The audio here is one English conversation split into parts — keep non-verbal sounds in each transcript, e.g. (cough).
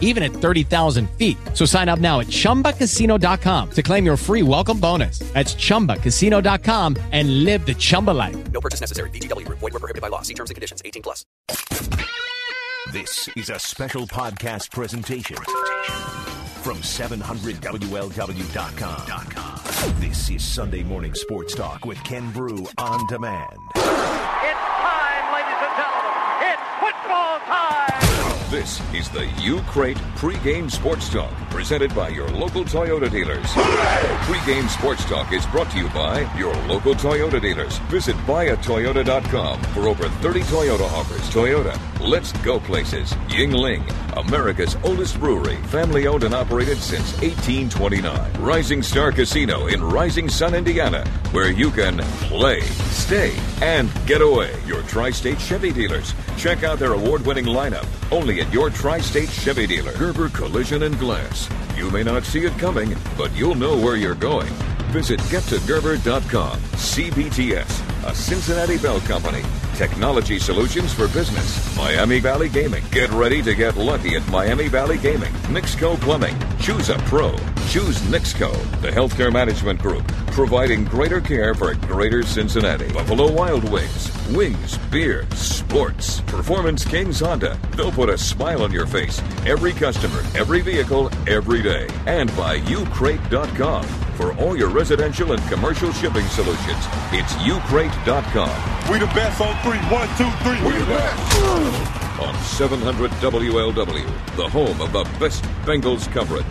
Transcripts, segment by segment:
even at 30,000 feet. So sign up now at chumbacasino.com to claim your free welcome bonus. That's chumbacasino.com and live the Chumba life. No purchase necessary. VGW Group. Void were prohibited by law. See terms and conditions. 18 plus. This is a special podcast presentation from 700WLW.com. This is Sunday Morning Sports Talk with Ken Broo on demand. It's time, ladies and gentlemen. It's football time. This is the U Crate pregame sports talk presented by your local Toyota dealers. Pregame sports talk is brought to you by your local Toyota dealers. Visit buyatoyota.com for over 30 Toyota offers. Toyota, let's go places. Yuengling, America's oldest brewery, family owned and operated since 1829. Rising Star Casino in Rising Sun, Indiana, where you can play, stay, and get away. Your tri state Chevy dealers. Check out their award winning lineup only at your tri state Chevy dealer. Gerber Collision and Glass. You may not see it coming, but you'll know where you're going. Visit gettogerber.com. CBTS, a Cincinnati Bell Company. Technology solutions for business. Miami Valley Gaming. Get ready to get lucky at Miami Valley Gaming. Nixco Plumbing. Choose a pro. Choose Nixco, the healthcare management group, providing greater care for greater Cincinnati. Buffalo Wild Wings. Wings, beer, sports. Performance Kings Honda. They'll put a smile on your face. Every customer, every vehicle, every day. And by ucrate.com. For all your residential and commercial shipping solutions, it's ucrate.com. We the best on three. One, two, three. We the best. On 700 WLW, the home of the best Bengals coverage.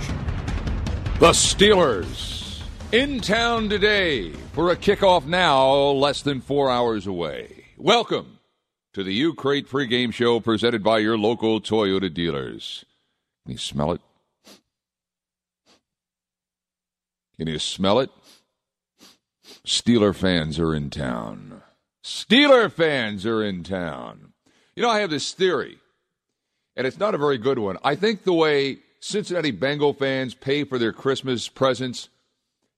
The Steelers in town today for a kickoff now, less than four hours away. Welcome to the Ucrate pregame show presented by your local Toyota dealers. Can you smell it? Can you smell it? Steeler fans are in town. Steeler fans are in town. You know, I have this theory, and it's not a very good one. I think the way Cincinnati Bengal fans pay for their Christmas presents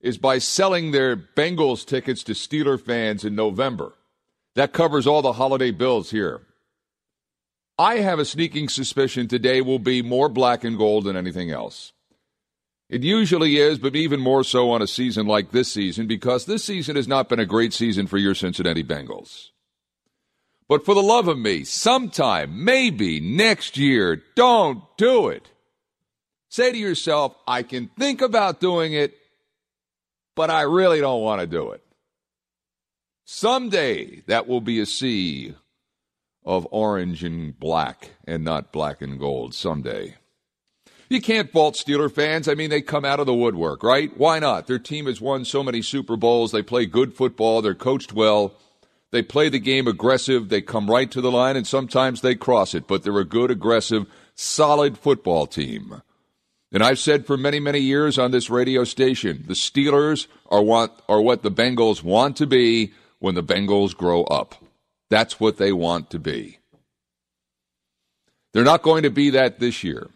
is by selling their Bengals tickets to Steeler fans in November. That covers all the holiday bills here. I have a sneaking suspicion today will be more black and gold than anything else. It usually is, but even more so on a season like this season because this season has not been a great season for your Cincinnati Bengals. But for the love of me, sometime, maybe next year, don't do it. Say to yourself, I can think about doing it, but I really don't want to do it. Someday that will be a sea of orange and black and not black and gold. Someday. You can't fault Steeler fans. I mean, they come out of the woodwork, right? Why not? Their team has won so many Super Bowls. They play good football. They're coached well. They play the game aggressive. They come right to the line, and sometimes they cross it, but they're a good, aggressive, solid football team. And I've said for many, many years on this radio station, the Steelers are what, are what the Bengals want to be when the Bengals grow up. That's what they want to be. They're not going to be that this year.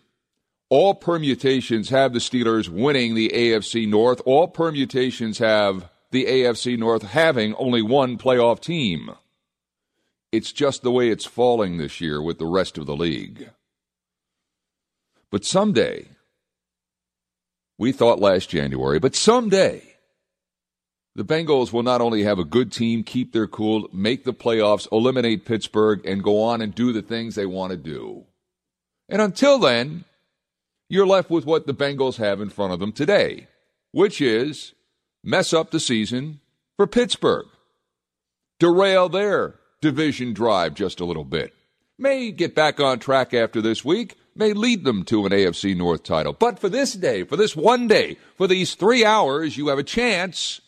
All permutations have the Steelers winning the AFC North. All permutations have the AFC North having only one playoff team. It's just the way it's falling this year with the rest of the league. But someday, we thought last January, but someday, the Bengals will not only have a good team, keep their cool, make the playoffs, eliminate Pittsburgh, and go on and do the things they want to do. And until then, you're left with what the Bengals have in front of them today, which is mess up the season for Pittsburgh, derail their division drive just a little bit, may get back on track after this week, may lead them to an AFC North title. But for this day, for this one day, for these three hours, you have a chance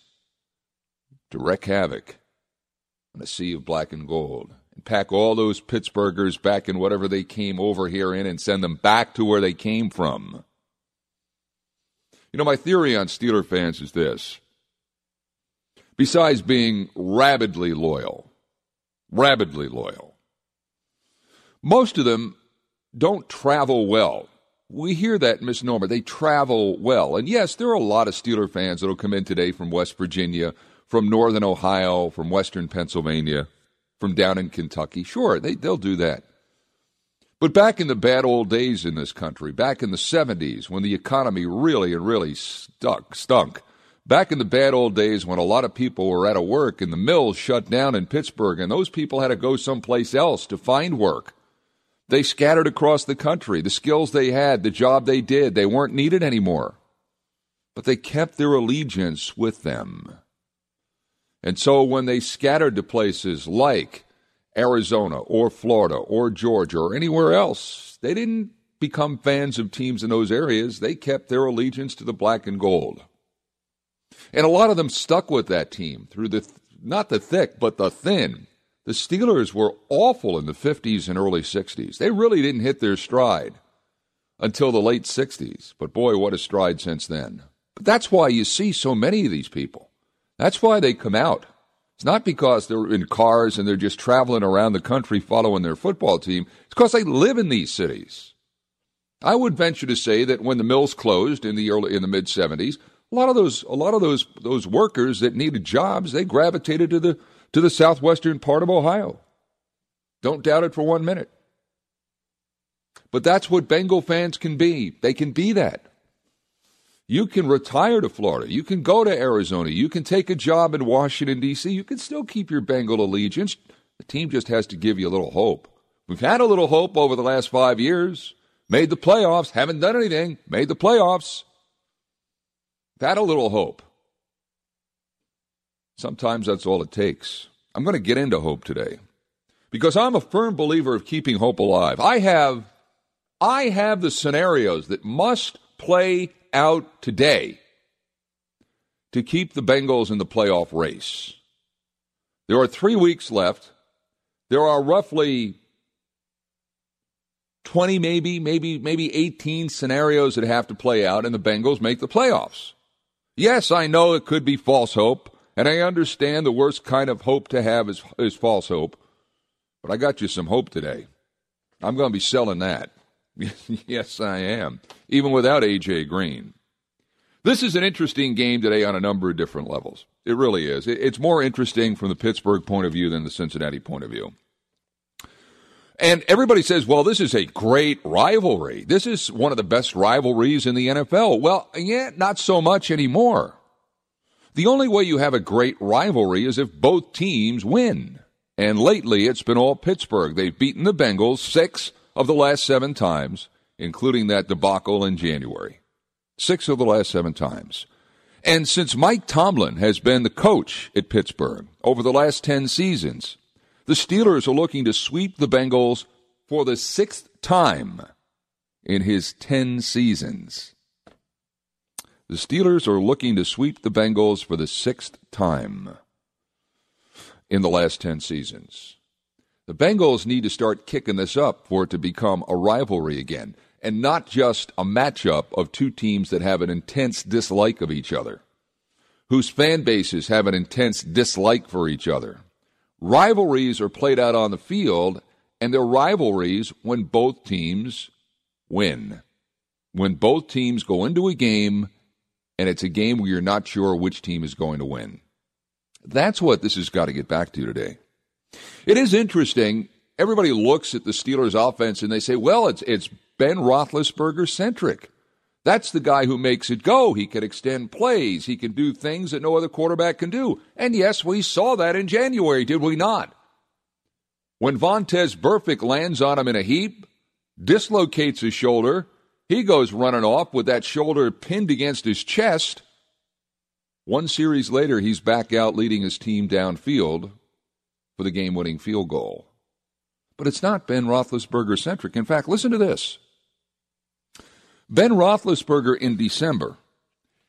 to wreak havoc on a sea of black and gold and pack all those Pittsburghers back in whatever they came over here in and send them back to where they came from. You know, my theory on Steeler fans is this. Besides being rabidly loyal, rabidly loyal, most of them don't travel well. We hear that misnomer. They travel well. And yes, there are a lot of Steeler fans that'll come in today from West Virginia, from Northern Ohio, from Western Pennsylvania, from down in Kentucky. Sure, they, they'll do that. But back in the bad old days in this country, back in the 70s when the economy really and really stuck, stunk, back in the bad old days when a lot of people were out of work and the mills shut down in Pittsburgh and those people had to go someplace else to find work. They scattered across the country. The skills they had, the job they did, they weren't needed anymore. But they kept their allegiance with them. And so when they scattered to places like Arizona or Florida or Georgia or anywhere else, they didn't become fans of teams in those areas. They kept their allegiance to the black and gold. And a lot of them stuck with that team through the, not the thick, but the thin. The Steelers were awful in the 50s and early 60s. They really didn't hit their stride until the late 60s. But boy, what a stride since then. But that's why you see so many of these people. That's why they come out. It's not because they're in cars and they're just traveling around the country following their football team. It's because they live in these cities. I would venture to say that when the mills closed in the early in the mid 70s, a lot of those a lot of those those workers that needed jobs, they gravitated to the to the southwestern part of Ohio. Don't doubt it for one minute. But that's what Bengal fans can be. They can be that. You can retire to Florida. You can go to Arizona. You can take a job in Washington, D.C. You can still keep your Bengal allegiance. The team just has to give you a little hope. We've had a little hope over the last five years. Made the playoffs. Haven't done anything. Made the playoffs. Had a little hope. Sometimes that's all it takes. I'm going to get into hope today because I'm a firm believer of keeping hope alive. I have I have the scenarios that must play out today to keep the Bengals in the playoff race. There are 3 weeks left. There are roughly 20 maybe maybe maybe 18 scenarios that have to play out and the Bengals make the playoffs. Yes, I know it could be false hope. And I understand the worst kind of hope to have is, is false hope. But I got you some hope today. I'm going to be selling that. (laughs) yes, I am. Even without A.J. Green. This is an interesting game today on a number of different levels. It really is. It's more interesting from the Pittsburgh point of view than the Cincinnati point of view. And everybody says, well, this is a great rivalry. This is one of the best rivalries in the NFL. Well, yeah, not so much anymore. The only way you have a great rivalry is if both teams win. And lately, it's been all Pittsburgh. They've beaten the Bengals six of the last seven times, including that debacle in January. Six of the last seven times. And since Mike Tomlin has been the coach at Pittsburgh over the last 10 seasons, the Steelers are looking to sweep the Bengals for the sixth time in his 10 seasons. The Steelers are looking to sweep the Bengals for the sixth time in the last 10 seasons. The Bengals need to start kicking this up for it to become a rivalry again, and not just a matchup of two teams that have an intense dislike of each other, whose fan bases have an intense dislike for each other. Rivalries are played out on the field, and they're rivalries when both teams win. When both teams go into a game and it's a game where you're not sure which team is going to win. That's what this has got to get back to today. It is interesting. Everybody looks at the Steelers' offense and they say, well, it's, it's Ben Roethlisberger centric. That's the guy who makes it go. He can extend plays. He can do things that no other quarterback can do. And yes, we saw that in January, did we not? When Vontaze Burfict lands on him in a heap, dislocates his shoulder, he goes running off with that shoulder pinned against his chest. One series later, he's back out leading his team downfield for the game winning field goal. But it's not Ben Roethlisberger centric. In fact, listen to this Ben Roethlisberger in December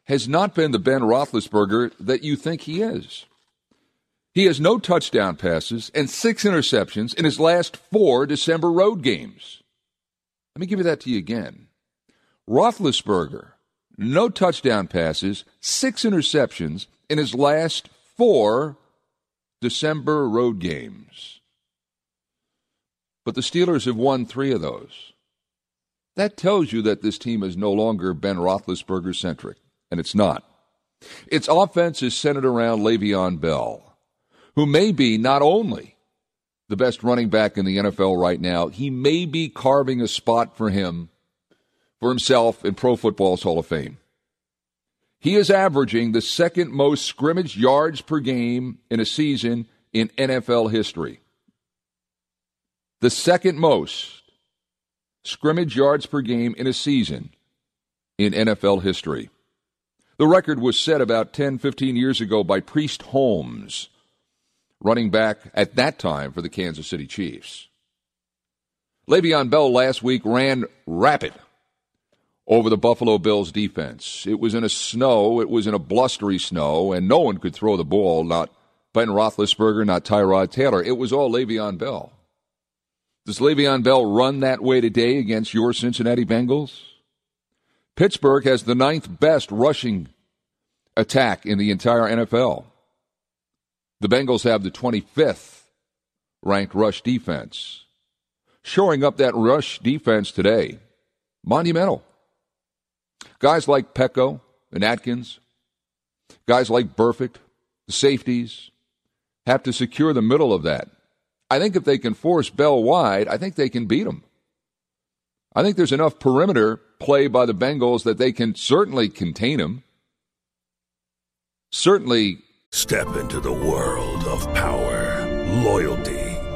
has not been the Ben Roethlisberger that you think he is. He has no touchdown passes and six interceptions in his last four December road games. Let me give you that to you again. Roethlisberger, no touchdown passes, six interceptions in his last four December road games. but the Steelers have won three of those. That tells you that this team is no longer Ben Roethlisberger centric, and it's not. Its offense is centered around Le'Veon Bell, who may be not only the best running back in the NFL right now, he may be carving a spot for him, for himself in Pro Football's Hall of Fame. He is averaging the second most scrimmage yards per game in a season in NFL history. The second most scrimmage yards per game in a season in NFL history. The record was set about 10, 15 years ago by Priest Holmes, running back at that time for the Kansas City Chiefs. Le'Veon Bell last week ran rapid over the Buffalo Bills defense. It was in a snow, it was in a blustery snow, and no one could throw the ball, not Ben Roethlisberger, not Tyrod Taylor. It was all Le'Veon Bell. Does Le'Veon Bell run that way today against your Cincinnati Bengals? Pittsburgh has the ninth best rushing attack in the entire NFL. The Bengals have the 25th ranked rush defense. Shoring up that rush defense today, monumental. Guys like Peko and Atkins, guys like Burfict, the safeties, have to secure the middle of that. I think if they can force Bell wide, I think they can beat him. I think there's enough perimeter play by the Bengals that they can certainly contain him. Certainly. Step into the world of power, loyalty,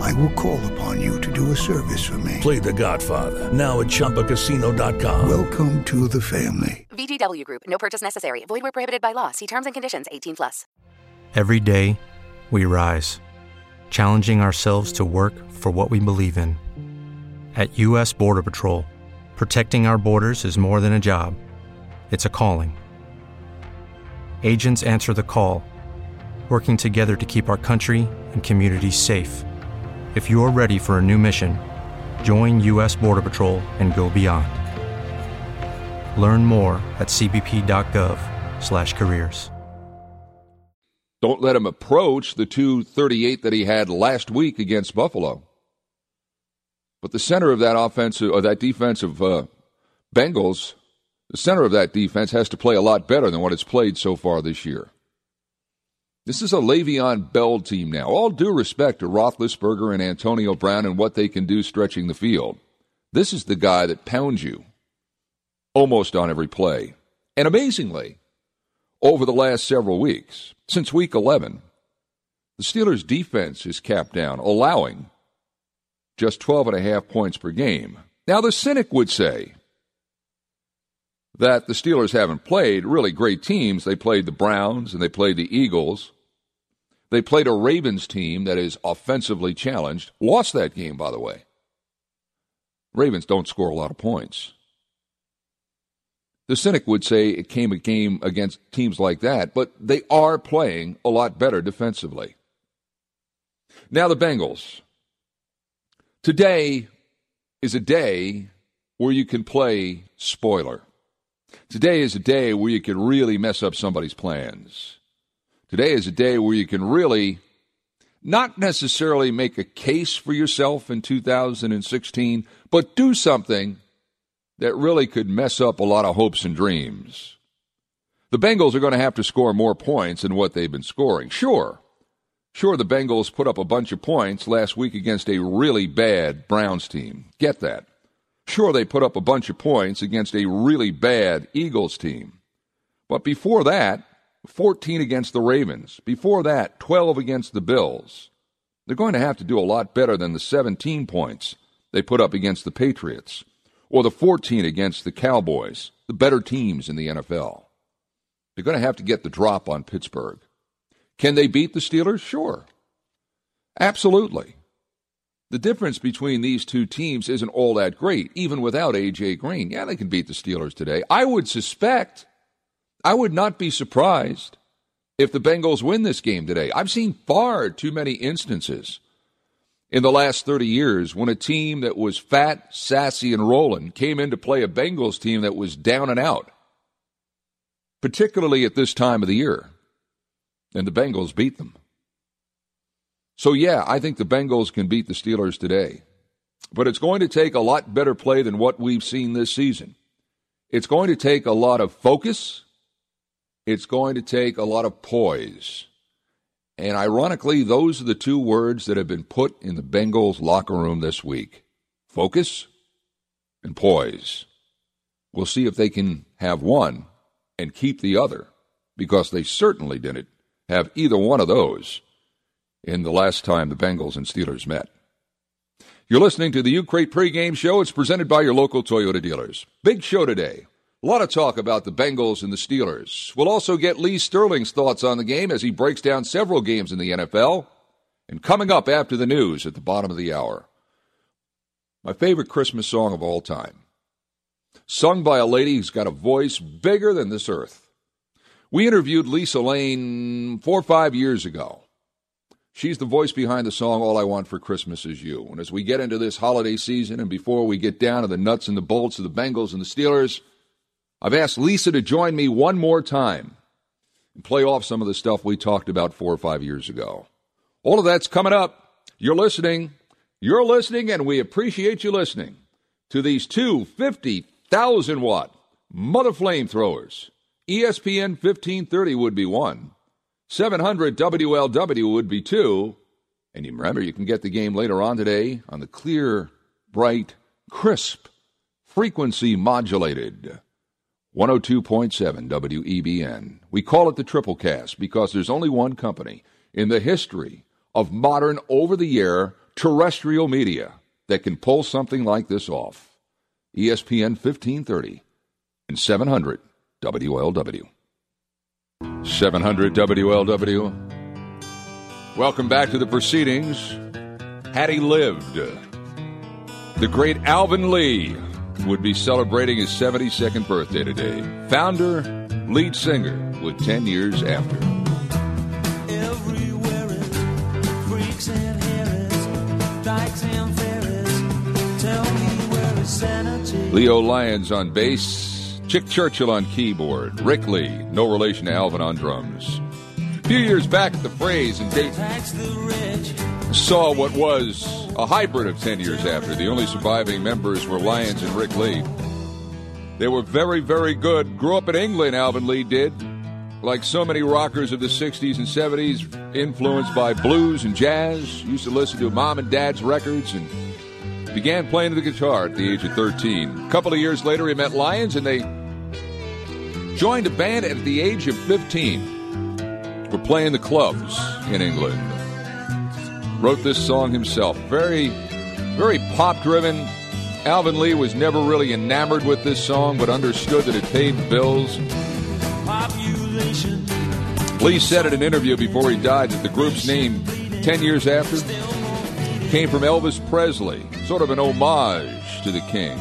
I will call upon you to do a service for me. Play The Godfather now at Chumbacasino.com. Welcome to the family. VGW Group. No purchase necessary. Void where prohibited by law. See terms and conditions. 18 plus. Every day, we rise, challenging ourselves to work for what we believe in. At U.S. Border Patrol, protecting our borders is more than a job; it's a calling. Agents answer the call, working together to keep our country and communities safe. If you're ready for a new mission, join U.S. Border Patrol and go beyond. Learn more at cbp.gov/careers. Don't let him approach the 238 that he had last week against Buffalo. But the center of that offensive or that defensive uh, Bengals, the center of that defense has to play a lot better than what it's played so far this year. This is a Le'Veon Bell team now. All due respect to Roethlisberger and Antonio Brown and what they can do stretching the field. This is the guy that pounds you almost on every play. And amazingly, over the last several weeks, since week 11, the Steelers' defense is capped down, allowing just 12 and a half points per game. Now, the cynic would say that the Steelers haven't played really great teams. They played the Browns and they played the Eagles. They played a Ravens team that is offensively challenged. Lost that game, by the way. Ravens don't score a lot of points. The cynic would say it came a game against teams like that, but they are playing a lot better defensively. Now, the Bengals. Today is a day where you can play spoiler. Today is a day where you can really mess up somebody's plans. Today is a day where you can really not necessarily make a case for yourself in 2016, but do something that really could mess up a lot of hopes and dreams. The Bengals are going to have to score more points than what they've been scoring. Sure. Sure, the Bengals put up a bunch of points last week against a really bad Browns team. Get that. Sure, they put up a bunch of points against a really bad Eagles team. But before that, 14 against the Ravens. Before that, 12 against the Bills. They're going to have to do a lot better than the 17 points they put up against the Patriots or the 14 against the Cowboys, the better teams in the NFL. They're going to have to get the drop on Pittsburgh. Can they beat the Steelers? Sure. Absolutely. The difference between these two teams isn't all that great, even without A.J. Green. Yeah, they can beat the Steelers today. I would suspect, I would not be surprised if the Bengals win this game today. I've seen far too many instances in the last 30 years when a team that was fat, sassy, and rolling came in to play a Bengals team that was down and out, particularly at this time of the year. And the Bengals beat them. So, yeah, I think the Bengals can beat the Steelers today. But it's going to take a lot better play than what we've seen this season. It's going to take a lot of focus. It's going to take a lot of poise. And ironically, those are the two words that have been put in the Bengals locker room this week focus and poise. We'll see if they can have one and keep the other, because they certainly didn't have either one of those in the last time the Bengals and Steelers met. You're listening to the U Crate pregame show. It's presented by your local Toyota dealers. Big show today. A lot of talk about the Bengals and the Steelers. We'll also get Lee Sterling's thoughts on the game as he breaks down several games in the NFL. And coming up after the news at the bottom of the hour, my favorite Christmas song of all time, sung by a lady who's got a voice bigger than this earth. We interviewed Lisa Layne four or five years ago. She's the voice behind the song All I Want for Christmas Is You. And as we get into this holiday season and before we get down to the nuts and the bolts of the Bengals and the Steelers, I've asked Lisa to join me one more time and play off some of the stuff we talked about four or five years ago. All of that's coming up. You're listening. You're listening, and we appreciate you listening to these two 50,000 watt mother flamethrowers. ESPN 1530 would be one. 700 WLW would be two. And remember, you can get the game later on today on the clear, bright, crisp, frequency modulated 102.7 WEBN. We call it the Triple Cast because there's only one company in the history of modern over the air terrestrial media that can pull something like this off. ESPN 1530 and 700 WLW. 700 WLW. Welcome back to the proceedings. Had he lived, the great Alvin Lee would be celebrating his 72nd birthday today. Founder, lead singer, with 10 years after. Leo Lyons on bass, Chick Churchill on keyboard, Ric Lee, no relation to Alvin on drums. A few years back the Fraze in Dayton, saw what was a hybrid of 10 years after. The only surviving members were Lyons and Ric Lee. They were very, very good. Grew up in England, Alvin Lee did. Like so many rockers of the 60s and 70s, influenced by blues and jazz. Used to listen to mom and dad's records and began playing the guitar at the age of 13. A couple of years later, he met Lyons and they joined a band at the age of 15. Were playing the clubs in England wrote this song himself. Very, very pop driven. Alvin Lee was never really enamored with this song, but understood that it paid bills. Population. Lee said in an interview before he died that the group's name, 10 years after, came from Elvis Presley, sort of an homage to the king.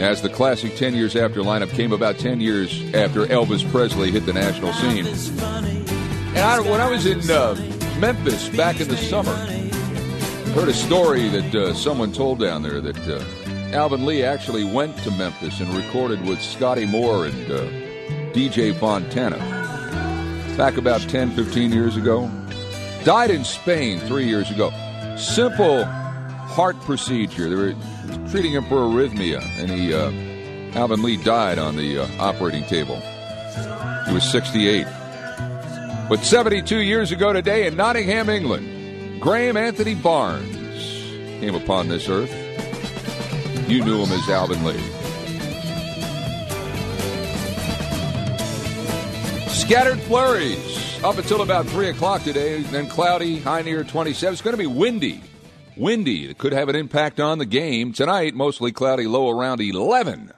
As the classic 10 Years After lineup came about 10 years after Elvis Presley hit the national scene. And I, when I was in uh, Memphis back in the summer. Heard a story that uh, someone told down there that uh, Alvin Lee actually went to Memphis and recorded with Scotty Moore and uh, DJ Fontana back about 10, 15 years ago. Died in Spain three years ago. Simple heart procedure. They were treating him for arrhythmia, and he, uh, Alvin Lee, died on the uh, operating table. He was 68. But 72 years ago today in Nottingham, England, Graham Anthony Barnes came upon this earth. You knew him as Alvin Lee. Scattered flurries up until about 3 o'clock today, then cloudy, high near 27. It's going to be windy. Windy. It could have an impact on the game. Tonight, mostly cloudy, low around 11.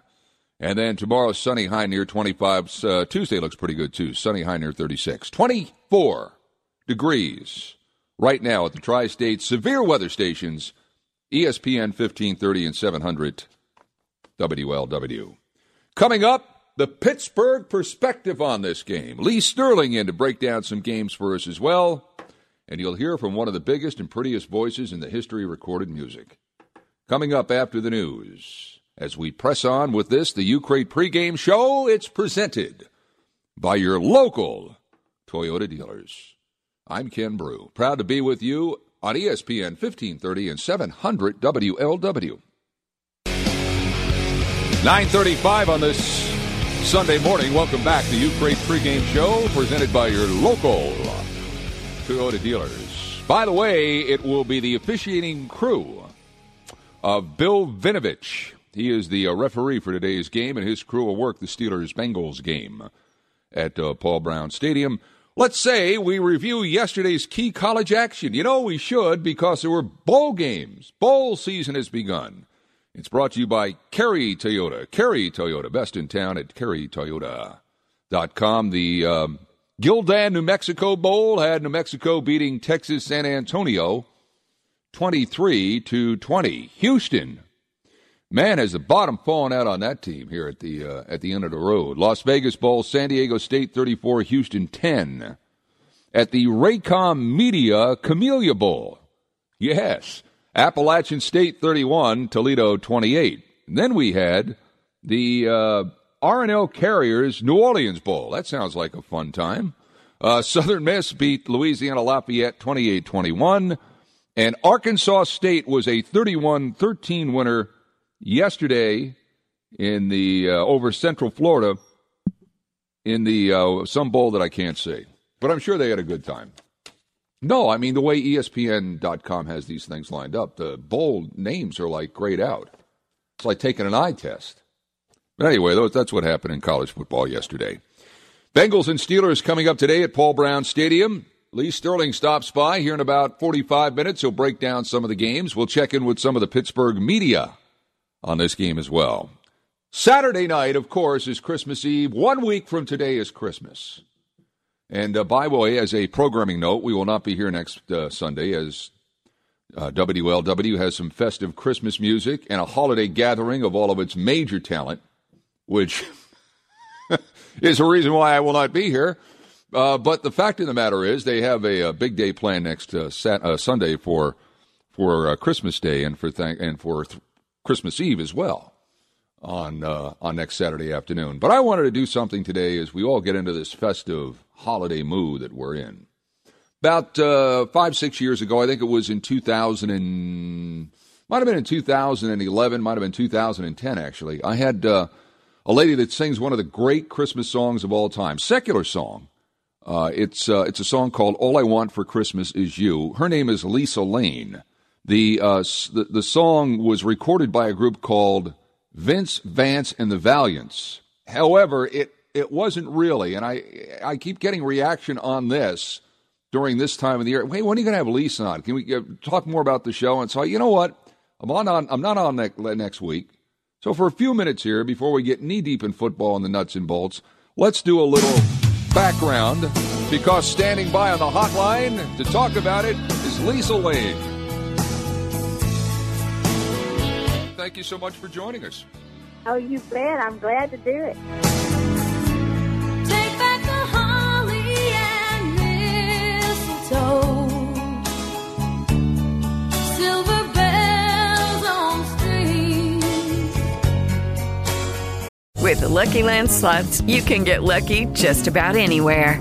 And then tomorrow, sunny high near 25. Uh, Tuesday looks pretty good too. Sunny high near 36. 24 degrees right now at the tri state severe weather stations ESPN 1530 and 700 WLW. Coming up, the Pittsburgh perspective on this game. Lee Sterling in to break down some games for us as well. And you'll hear from one of the biggest and prettiest voices in the history of recorded music. Coming up after the news, as we press on with this, the U Crate pregame show, it's presented by your local Toyota dealers. I'm Ken Broo, proud to be with you on ESPN 1530 and 700 WLW. 935 on this Sunday morning. Welcome back to U Crate pregame show, presented by your local Toyota dealers. By the way, it will be the officiating crew of Bill Vinovich. He is the uh, referee for today's game, and his crew will work the Steelers Bengals game at uh, Paul Brown Stadium. Let's say we review yesterday's key college action. You know, we should because there were bowl games. Bowl season has begun. It's brought to you by Kerry Toyota. Kerry Toyota, best in town at kerrytoyota.com. The um, Gildan, New Mexico Bowl had New Mexico beating Texas San Antonio 23 to 20. Houston, man, has the bottom fallen out on that team here at the uh, at the end of the road. Las Vegas Bowl, San Diego State 34, Houston 10. At the Raycom Media Camellia Bowl, yes, Appalachian State 31, Toledo 28. And then we had the uh, R&L Carriers New Orleans Bowl. That sounds like a fun time. Uh, (laughs) Southern Miss beat Louisiana Lafayette 28 21. And Arkansas State was a 31 13 winner yesterday in the uh, over Central Florida in the uh, some bowl that I can't say. But I'm sure they had a good time. No, I mean the way ESPN.com has these things lined up, the bowl names are like grayed out. It's like taking an eye test. But anyway, that's what happened in college football yesterday. Bengals and Steelers coming up today at Paul Brown Stadium. Lee Sterling stops by here in about 45 minutes. He'll break down some of the games. We'll check in with some of the Pittsburgh media on this game as well. Saturday night, of course, is Christmas Eve. One week from today is Christmas. And uh, by the way, as a programming note, we will not be here next uh, Sunday as uh, WLW has some festive Christmas music and a holiday gathering of all of its major talent, which (laughs) is the reason why I will not be here. Uh, but the fact of the matter is, they have a, a big day planned next uh, sat- uh, Sunday for for uh, Christmas Day and for th- and for th- Christmas Eve as well on uh, on next Saturday afternoon. But I wanted to do something today as we all get into this festive holiday mood that we're in. About uh, five six years ago, I think it was in 2000 and might have been in 2011, might have been 2010 actually. I had uh, a lady that sings one of the great Christmas songs of all time, secular song. Uh, it's uh, it's a song called "All I Want for Christmas Is You." Her name is Lisa Layne. The uh, the, the song was recorded by a group called Vince Vance and the Valiants. However, it it wasn't really, and I I keep getting reaction on this during this time of the year. Wait, when are you going to have Lisa on? Can we uh, talk more about the show? And so, you know what? I'm on, on I'm not on next, next week. So for a few minutes here, before we get knee deep in football and the nuts and bolts, let's do a little background because standing by on the hotline to talk about it is Lisa Layne. Thank you so much for joining us. Oh, you bet. I'm glad to do it. Take back the holly and mistletoe. Silver bells on strings. With the Lucky Land slots, you can get lucky just about anywhere.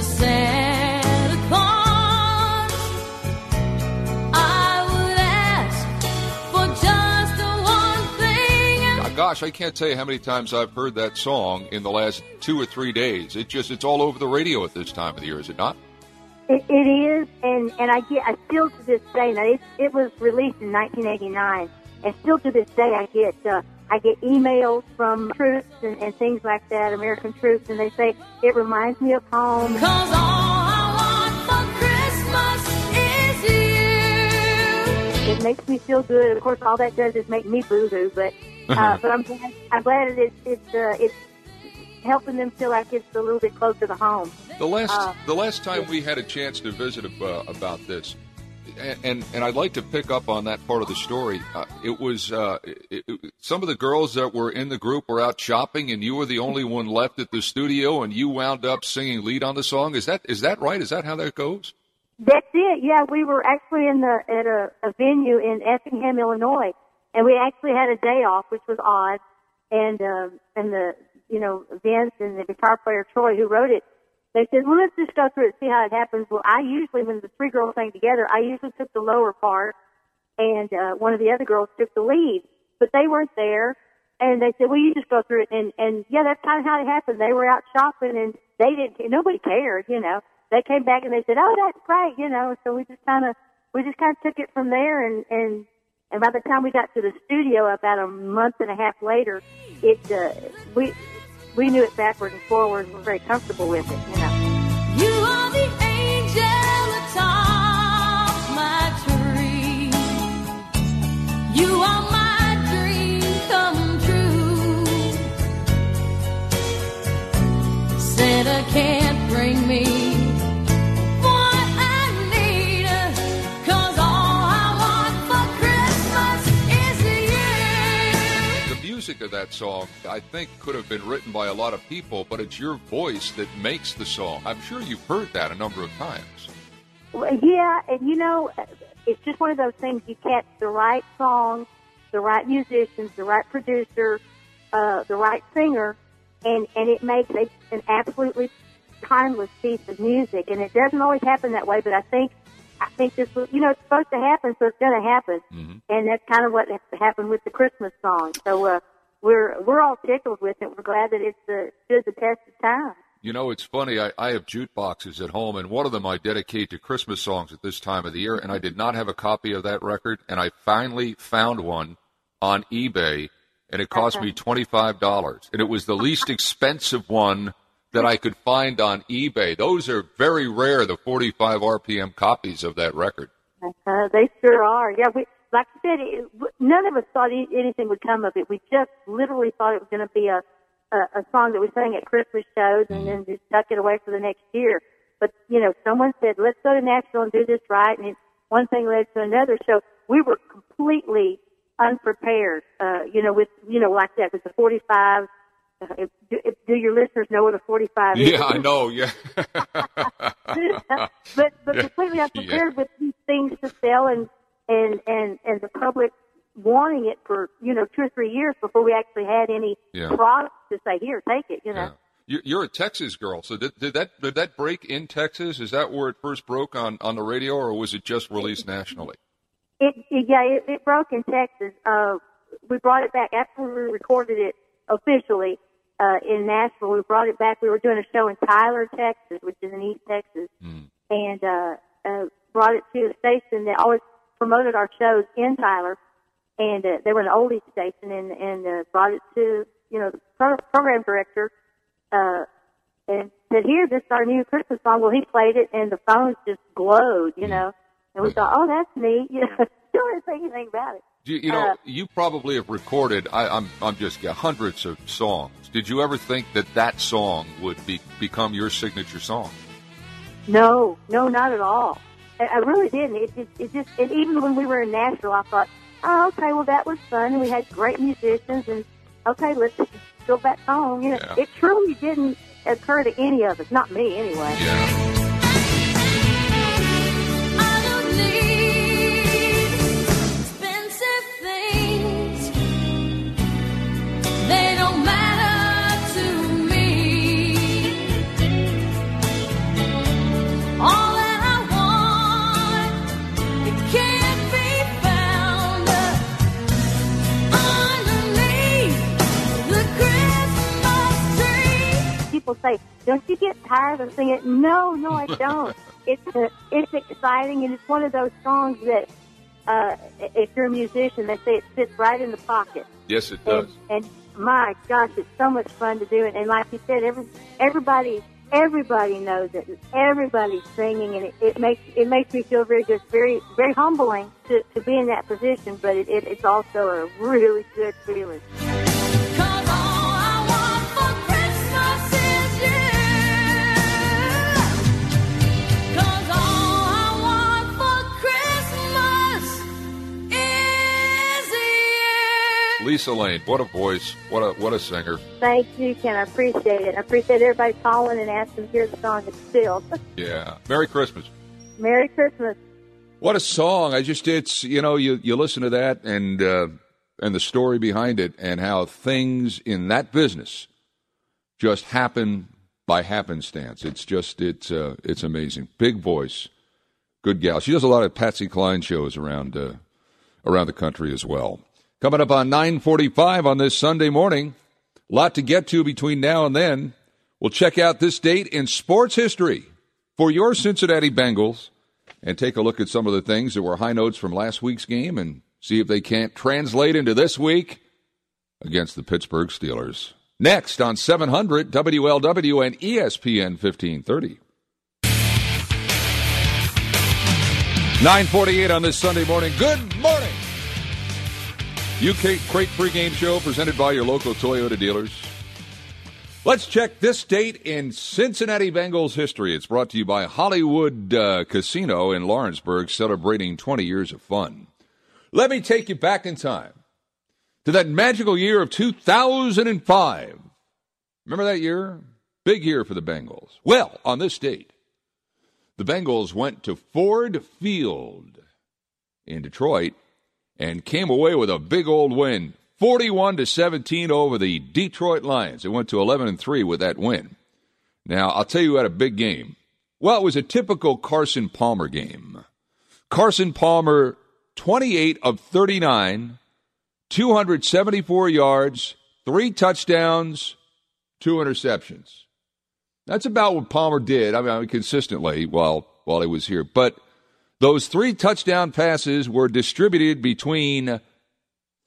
Santa Claus, I would ask for just one thing. Gosh, I can't tell you how many times I've heard that song in the last two or three days. It just it's all over the radio at this time of the year, is it not? It, it is, and and I get, I still to this day. Now it, it was released in 1989, and still to this day, I get uh, I get emails from troops and, and things like that, American troops, and they say it reminds me of home. Cause all I want for Christmas is you. It makes me feel good. Of course, all that does is make me boo-hoo, but uh, but I'm glad, I'm glad it, it's it's uh, it's helping them feel like it's a little bit closer to home. The last Uh, the last time we had a chance to visit uh, about this, and, and I'd like to pick up on that part of the story. Uh, it was uh, it, it, some of the girls that were in the group were out shopping, and you were the only one left at the studio, and you wound up singing lead on the song. Is that is that right? Is that how that goes? That's it. Yeah, we were actually in the at a, a venue in Effingham, Illinois, and we actually had a day off, which was odd. And um, and the you know Vince and the guitar player Troy who wrote it, they said, well, let's just go through it, see how it happens. Well, I usually when the three girls sang together, I usually took the lower part, and uh, one of the other girls took the lead, but they weren't there. And they said, well, you just go through it. And, and yeah, that's kind of how it happened. They were out shopping and they didn't, nobody cared, you know. They came back and they said, oh, that's great, you know. So we just kind of, we just kind of took it from there. And, and, and by the time we got to the studio about a month and a half later, it, uh, we, we knew it backward and forward and were very comfortable with it, you know. Of that song, I think, could have been written by a lot of people, but it's your voice that makes the song. I'm sure you've heard that a number of times. Well, yeah, and you know, it's just one of those things. You catch the right song, the right musicians, the right producer, uh, the right singer, and and it makes a, an absolutely timeless piece of music. And it doesn't always happen that way, but I think I think this was, you know, it's supposed to happen, so it's going to happen. And that's kind of what happened with the Christmas song. So uh, we're we're all tickled with it. We're glad that it's uh, stood the test of time. You know, it's funny. I, I have juke boxes at home, and one of them I dedicate to Christmas songs at this time of the year. And I did not have a copy of that record, and I finally found one on eBay, and it cost me twenty five dollars, and it was the least expensive one that I could find on eBay. Those are very rare, the forty five RPM copies of that record. Uh, they sure are. Yeah, we like I said, it, none of us thought anything would come of it. We just literally thought it was going to be a, a a song that we sang at Christmas shows, and then just tuck it away for the next year. But you know, someone said, "Let's go to Nashville and do this right," and one thing led to another. So we were completely unprepared. Uh, you know, with you know, like that with the forty-five. Uh, if, do, if, do your listeners know what a forty-five is? Yeah, I know. Yeah. (laughs) but but (laughs) Yeah. completely unprepared with these things to sell and and and and the public wanting it for you know two or three years before we actually had any Yeah. product to say here take it you know? You- You're a Texas girl, so did, did that did that break in Texas? Is that where it first broke on, on the radio, or was it just released nationally? it, it yeah it, it broke in Texas. Uh we brought it back after we recorded it officially uh in Nashville. We brought it back. We were doing a show in Tyler Texas which is in East Texas. And uh, uh brought it to a station. That always promoted our shows in Tyler and uh, they were an oldies station and and uh, brought it to you know the pro- program director uh and said here this is our new Christmas song well he played it and the phones just glowed you know and we thought oh that's neat you know (laughs) don't really think anything about it You, you know, Uh, you probably have recorded. I, I'm I'm just yeah, hundreds of songs. Did you ever think that that song would be become your signature song? No, no, not at all. I, I really didn't. It just, it just, and even when we were in Nashville, I thought, oh, okay, well, that was fun, and we had great musicians, and okay, let's go back home. You know, Yeah. it truly didn't occur to any of us, not me anyway. Expensive People say, "Don't you get tired of singing?" it?" No, no, I (laughs) don't. it's a, it's exciting, and it's one of those songs that, uh, if you're a musician, they say it fits right in the pocket. Yes, it does. And, and my gosh, it's so much fun to do it. And like you said, every everybody everybody knows it. and Everybody's singing, and it, it makes it makes me feel very. It's very very humbling to, to be in that position, but it, it, it's also a really good feeling. Lisa Layne, what a voice, what a what a singer. Thank you, Ken. I appreciate it. I appreciate everybody calling and asking to hear the song. It's still (laughs) Yeah. Merry Christmas. Merry Christmas. What a song! I just it's you know you you listen to that and uh, and the story behind it and how things in that business just happen by happenstance. It's just it's uh, it's amazing. Big voice, good gal. She does a lot of Patsy Cline shows around uh, around the country as well. Coming up on nine forty five on this Sunday morning, a lot to get to between now and then. We'll check out this date in sports history for your Cincinnati Bengals and take a look at some of the things that were high notes from last week's game and see if they can't translate into this week against the Pittsburgh Steelers. Next on 700 WLW and ESPN 1530. 948 on this Sunday morning. Good morning. U Crate Pregame Show presented by your local Toyota dealers. Let's check this date in Cincinnati Bengals history. It's brought to you by Hollywood uh, Casino in Lawrenceburg, celebrating 20 years of fun. Let me take you back in time to that magical year of 2005. Remember that year? Big year for the Bengals. Well, on this date, the Bengals went to Ford Field in Detroit and came away with a big old win 41 to 17 over the Detroit Lions. It went to 11 and 3 with that win. Now, I'll tell you who had a big game. Well, it was a typical Carson Palmer game. Carson Palmer 28 of 39, 274 yards, 3 touchdowns, 2 interceptions. That's about what Palmer did. I mean, consistently while while he was here. But those three touchdown passes were distributed between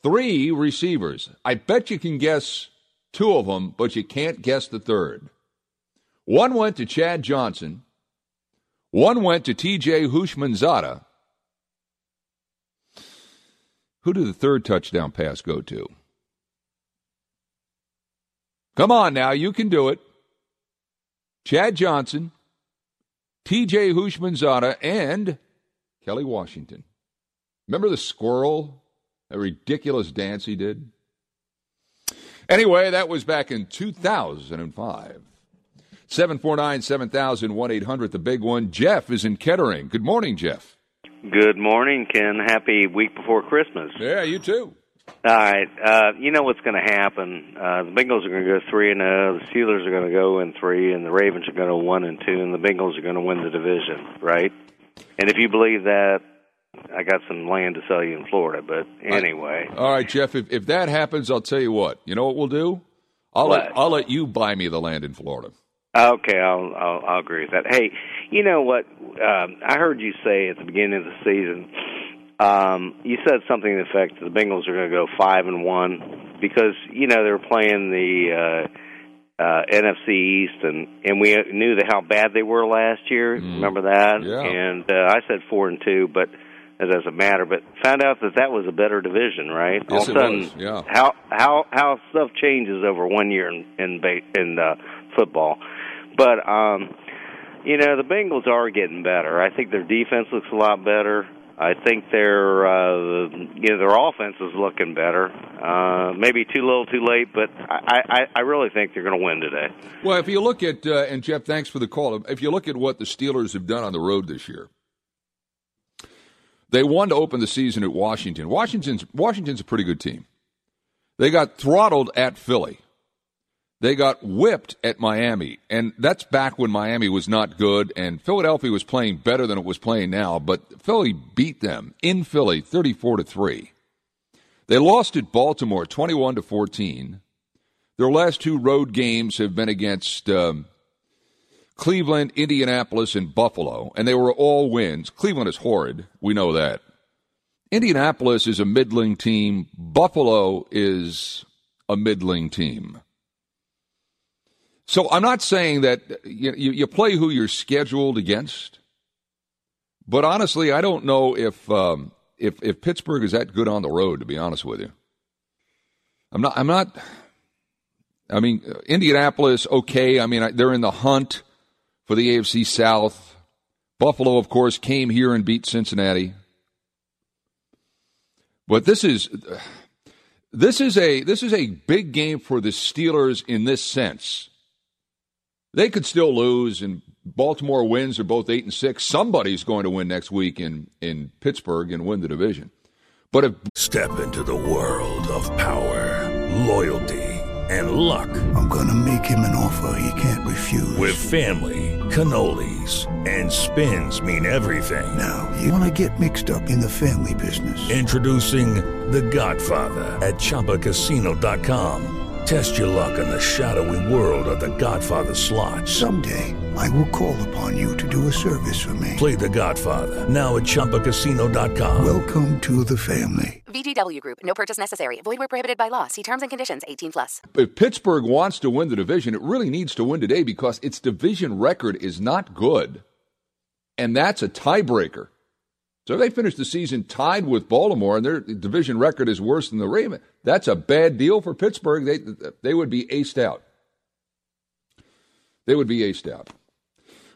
three receivers. I bet you can guess two of them, but you can't guess the third. One went to Chad Johnson. One went to T.J. Houshmandzadeh. Who did the third touchdown pass go to? Come on now, you can do it. Chad Johnson, T.J. Houshmandzadeh, and Kelly Washington. Remember the squirrel? That ridiculous dance he did? Anyway, that was back in 2005. 749 7000 1 800, the big one. Jeff is in Kettering. Good morning, Jeff. Good morning, Ken. Happy week before Christmas. Yeah, you too. All right. Uh, you know what's going to happen. Uh, the Bengals are going to go 3 and 0. The Steelers are going to go in 3, and the Ravens are going to 1 and 2, and the Bengals are going to win the division, right? And if you believe that, I got some land to sell you in Florida. But anyway. All right, Jeff, if, if that happens, I'll tell you what. You know what we'll do? I'll let, I'll let you buy me the land in Florida. Okay, I'll, I'll I'll agree with that. Hey, you know what? Um, I heard you say at the beginning of the season. Um, you said something to the effect that the Bengals are going to go five and one because you know they were playing the uh, uh, NFC East and and we knew that how bad they were last year. Remember that? Yeah. And uh, I said four and two, but it doesn't matter. But found out that that was a better division, right? Yes, All of a sudden, was, yeah. how how how stuff changes over one year in in, ba- in uh, football. But um, you know the Bengals are getting better. I think their defense looks a lot better. I think their uh, you know their offense is looking better. Uh, maybe too little, too late, but I I, I really think they're going to win today. Well, if you look at, uh, and Jeff, thanks for the call. If you look at what the Steelers have done on the road this year, they won to open the season at Washington. Washington's Washington's a pretty good team. They got throttled at Philly. They got whipped at Miami, and that's back when Miami was not good, and Philadelphia was playing better than it was playing now. But Philly beat them in Philly, thirty-four to three. They lost at Baltimore, twenty-one to fourteen. Their last two road games have been against um, Cleveland, Indianapolis, and Buffalo, and they were all wins. Cleveland is horrid. We know that. Indianapolis is a middling team. Buffalo is a middling team. So I'm not saying that you, you, play who you're scheduled against, but honestly, I don't know if um, if if Pittsburgh is that good on the road. To be honest with you, I'm not. I'm not. I mean, Indianapolis, okay. I mean, they're in the hunt for the AFC South. Buffalo, of course, came here and beat Cincinnati. But this is this is a this is a big game for the Steelers in this sense. They could still lose, and Baltimore wins. They're both eight and six. Somebody's going to win next week in in Pittsburgh and win the division. But if step into the world of power, loyalty, and luck, I'm gonna make him an offer he can't refuse. With family, cannolis, and spins mean everything. Now you wanna get mixed up in the family business? Introducing the Godfather at ChumbaCasino.com. Test your luck in the shadowy world of the Godfather slot. Someday, I will call upon you to do a service for me. Play the Godfather, now at ChumbaCasino.com. Welcome to the family. VGW Group, no purchase necessary. Void where prohibited by law. See terms and conditions 18 plus. If Pittsburgh wants to win the division, it really needs to win today because its division record is not good. And that's a tiebreaker. So if they finish the season tied with Baltimore and their division record is worse than the Ravens, that's a bad deal for Pittsburgh. They they would be aced out. They would be aced out.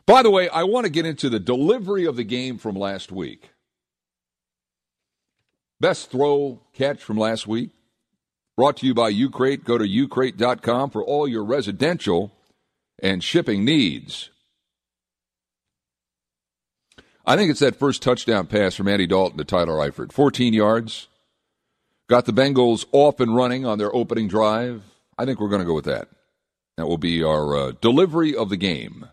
By the way, I want to get into the delivery of the game from last week. Best throw catch from last week. Brought to you by Ucrate. Go to ucrate.com for all your residential and shipping needs. I think it's that first touchdown pass from Andy Dalton to Tyler Eifert. 14 yards. Got the Bengals off and running on their opening drive. I think we're going to go with that. That will be our uh, delivery of the game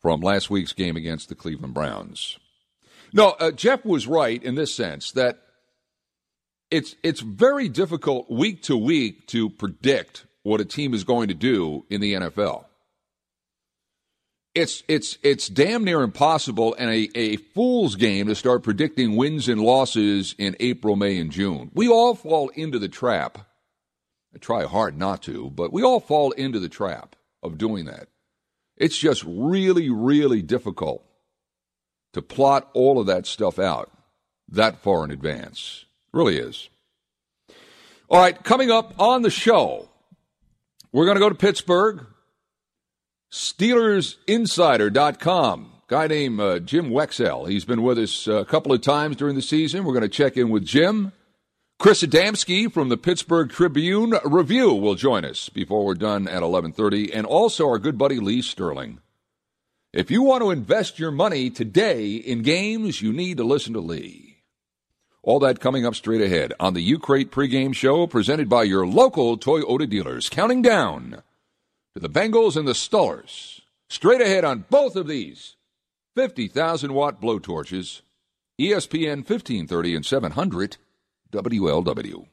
from last week's game against the Cleveland Browns. No, uh, Jeff was right in this sense that it's it's very difficult week to week to predict what a team is going to do in the NFL it's it's it's damn near impossible and a, a fool's game to start predicting wins and losses in April, May, and June. We all fall into the trap. I try hard not to, but we all fall into the trap of doing that. It's just really, really difficult to plot all of that stuff out that far in advance. It really is. All right, coming up on the show, we're going to go to Pittsburgh. SteelersInsider.com. Guy named uh, Jim Wexell. He's been with us uh, a couple of times during the season. We're going to check in with Jim. Chris Adamski from the Pittsburgh Tribune Review will join us before we're done at 11:30, and also our good buddy Lee Sterling. If you want to invest your money today in games, you need to listen to Lee. All that coming up straight ahead on the Ucrate pregame show presented by your local Toyota dealers. Counting down to the Bengals and the Steelers. Straight ahead on both of these 50,000 watt blowtorches, ESPN 1530 and 700 WLW.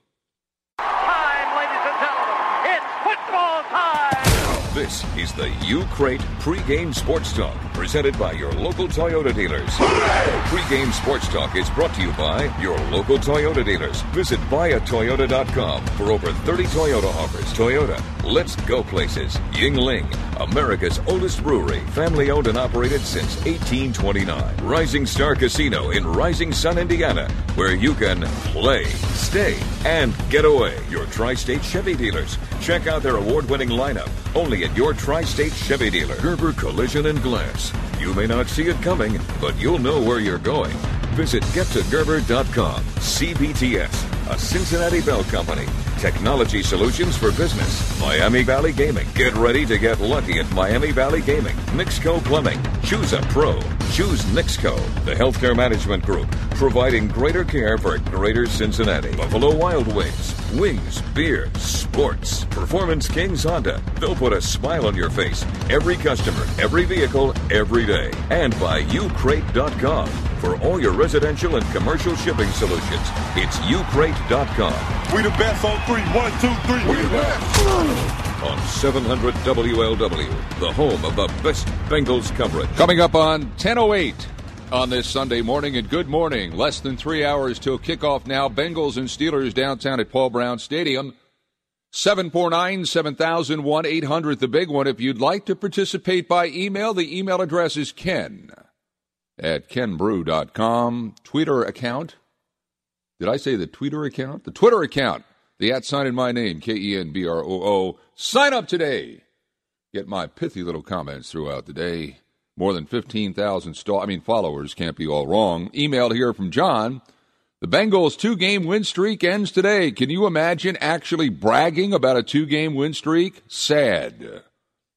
Time, ladies and gentlemen. It's football time. This is the Ucrate pregame sports talk presented by your local Toyota dealers. Pregame sports talk is brought to you by your local Toyota dealers. Visit buyatoyota.com for over 30 Toyota offers. Toyota, let's go places. Yuengling, America's oldest brewery, family owned and operated since 1829. Rising Star Casino in Rising Sun, Indiana, where you can play, stay, and get away. Your tri state Chevy dealers. Check out their award winning lineup only at your tri state Chevy dealer. Gerber Collision and Glass. You may not see it coming, but you'll know where you're going. Visit gettogerber.com. CBTS, a Cincinnati Bell Company. Technology solutions for business. Miami Valley Gaming. Get ready to get lucky at Miami Valley Gaming. Mixco Plumbing. Choose a pro. Choose Mixco, The Healthcare Management Group. Providing greater care for greater Cincinnati. Buffalo Wild Wings. Wings, beer, sports. Performance Kings Honda. They'll put a smile on your face. Every customer, every vehicle, every day. And by ucrate.com. For all your residential and commercial shipping solutions, it's ucrate.com. We the best on three. One, two, three. We the best. On 700 WLW, the home of the best Bengals coverage. Coming up on 1008 on this Sunday morning, and good morning. Less than three hours till kickoff now. Bengals and Steelers downtown at Paul Brown Stadium. 749 7001 800, the big one. If you'd like to participate by email, the email address is ken at kenbroo.com. Twitter account. Did I say the Twitter account? The Twitter account. The at sign in my name, K E N B R O O. Sign up today. Get my pithy little comments throughout the day. More than 15,000 stall. I mean, followers can't be all wrong. Email here from John. The Bengals' two game win streak ends today. Can you imagine actually bragging about a two game win streak? Sad.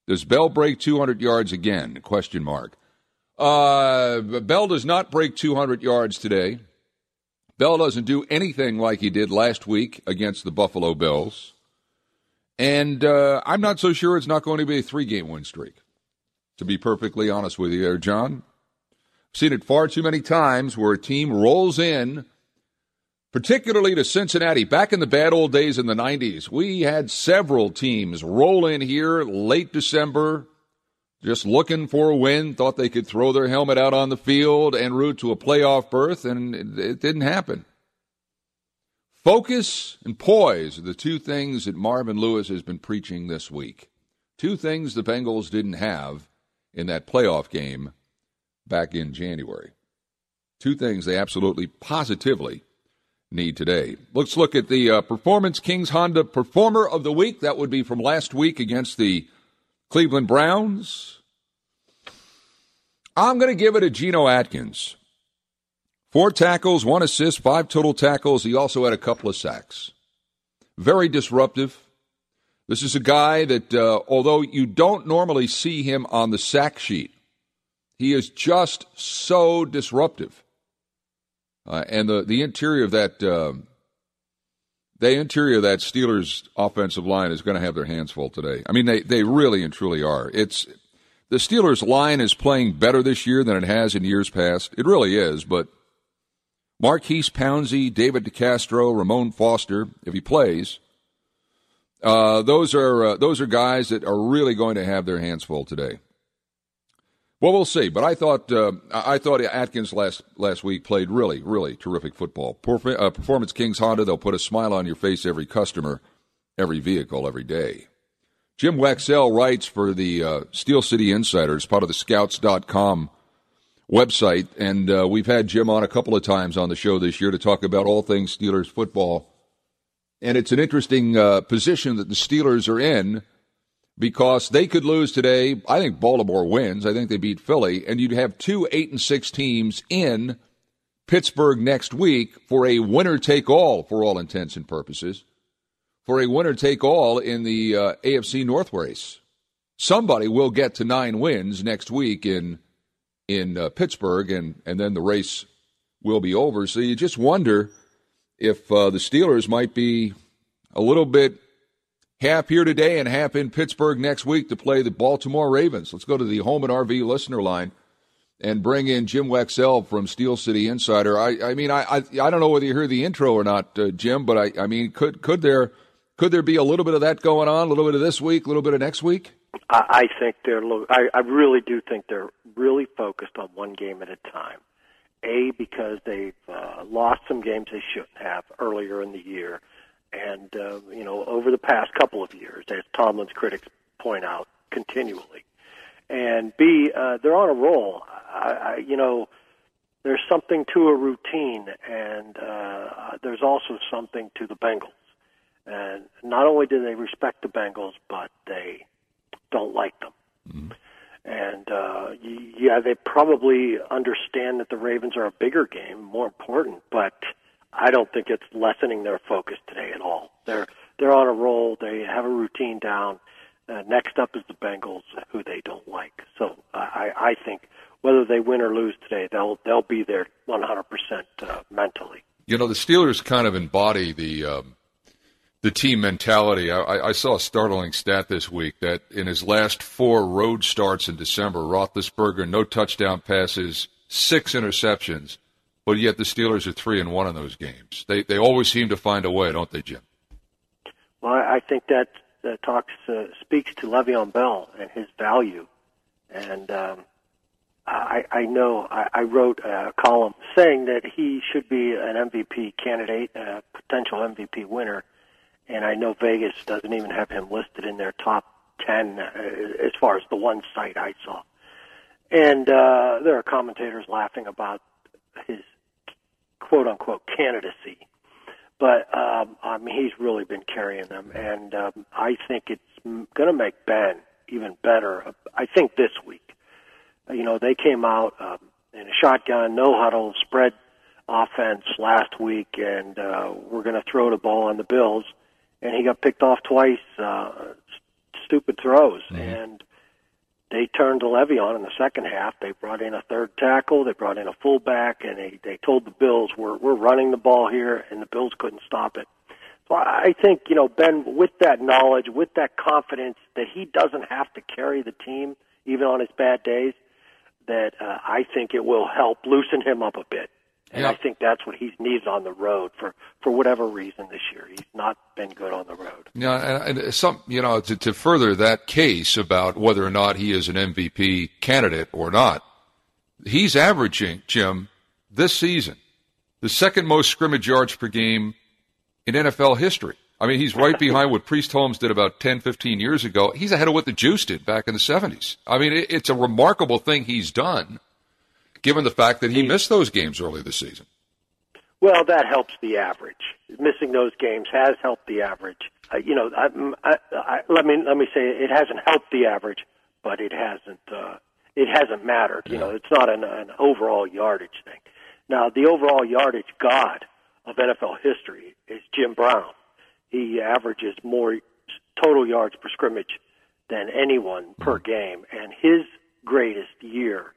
Does Bell break 200 yards again? Question mark. Uh, Bell does not break 200 yards today. Bell doesn't do anything like he did last week against the Buffalo Bills. And uh, I'm not so sure it's not going to be a three game win streak, to be perfectly honest with you there, John. I've seen it far too many times where a team rolls in, particularly to Cincinnati. Back in the bad old days in the 90s, we had several teams roll in here late December, just looking for a win, thought they could throw their helmet out on the field and route to a playoff berth, and it, it didn't happen. Focus and poise are the two things that Marvin Lewis has been preaching this week. Two things the Bengals didn't have in that playoff game back in January. Two things they absolutely positively need today. Let's look at the uh, Performance Kings Honda Performer of the Week. That would be from last week against the Cleveland Browns. I'm going to give it to Geno Atkins. Four tackles, one assist, five total tackles. He also had a couple of sacks. Very disruptive. This is a guy that, uh, although you don't normally see him on the sack sheet, he is just so disruptive. Uh, and the, the interior of that uh, the interior of that Steelers offensive line is going to have their hands full today. I mean, they, they really and truly are. It's the Steelers line is playing better this year than it has in years past. It really is, but Maurkice Pouncey, David DeCastro, Ramon Foster, if he plays, uh, those are uh, those are guys that are really going to have their hands full today. Well, we'll see. But I thought uh, I thought Atkins last last week played really really terrific football. uh, Performance Kings Honda they'll put a smile on your face every customer, every vehicle, every day. Jim Wexell writes for the uh, Steel City Insiders, part of the Scouts.com website, and uh, we've had Jim on a couple of times on the show this year to talk about all things Steelers football. And it's an interesting uh, position that the Steelers are in because they could lose today. I think Baltimore wins. I think they beat Philly, and you'd have two eight and six teams in Pittsburgh next week for a winner take all, for all intents and purposes, for a winner take all in the uh, AFC North race. Somebody will get to nine wins next week in in uh, Pittsburgh, and and then the race will be over. So you just wonder if uh, the Steelers might be a little bit half here today and half in Pittsburgh next week to play the Baltimore Ravens. Let's go to the home and RV listener line and bring in Jim Wexell from Steel City Insider. I, I mean, I, I, I don't know whether you heard the intro or not, uh, Jim, but I, I mean, could could there could there be a little bit of that going on, a little bit of this week, a little bit of next week? I, I think they're. I, I really do think they're really focused on one game at a time. A because they've uh, lost some games they shouldn't have earlier in the year, and uh, you know over the past couple of years, as Tomlin's critics point out continually. And B, uh, they're on a roll. I, I, you know, there's something to a routine, and uh, there's also something to the Bengals. And not only do they respect the Bengals, but they don't like them. Mm-hmm. And uh, yeah, they probably understand that the Ravens are a bigger game, more important. But I don't think it's lessening their focus today at all. They're they're on a roll. They have a routine down. Uh, next up is the Bengals, who they don't like. So I, I think whether they win or lose today, they'll they'll be there 100% uh, mentally. You know, the Steelers kind of embody the um, the team mentality. I, I saw a startling stat this week that in his last four road starts in December, Roethlisberger no touchdown passes, six interceptions, but yet the Steelers are three and one in those games. They they always seem to find a way, don't they, Jim? Well, I think that, that talks uh, speaks to Le'Veon Bell and his value, and um, I, I know I, I wrote a column saying that he should be an MVP candidate, a potential MVP winner, and I know Vegas doesn't even have him listed in their top ten uh, as far as the one site I saw. And uh, there are commentators laughing about his quote unquote candidacy. But um, I mean, he's really been carrying them, and um, I think it's going to make Ben even better. I think this week, you know, they came out um, in a shotgun, no huddle, spread offense last week, and uh, we're going to throw the ball on the Bills, and he got picked off twice, uh, stupid throws, mm-hmm. and they turned to Le'Veon in the second half. They brought in a third tackle, they brought in a fullback, and they they told the Bills we're we're running the ball here, and the Bills couldn't stop it. So I think you know Ben, with that knowledge, with that confidence that he doesn't have to carry the team even on his bad days, that uh, I think it will help loosen him up a bit. And I think that's what he needs on the road for for whatever reason this year. He's not been good on the road. Yeah, and, and some you know to, to further that case about whether or not he is an MVP candidate or not, he's averaging Jim this season the second most scrimmage yards per game in NFL history. I mean, he's right behind what Priest Holmes did about 10, 15 years ago. He's ahead of what the Juice did back in the 70s. I mean, it, it's a remarkable thing he's done given the fact that he missed those games early this season. Well, that helps the average. Missing those games has helped the average. Uh, you know, I, I, I, let me let me say it hasn't helped the average, but it hasn't uh, it hasn't mattered. You know, it's not an, an overall yardage thing. Now, the overall yardage god of NFL history is Jim Brown. He averages more total yards per scrimmage than anyone per game, and his greatest year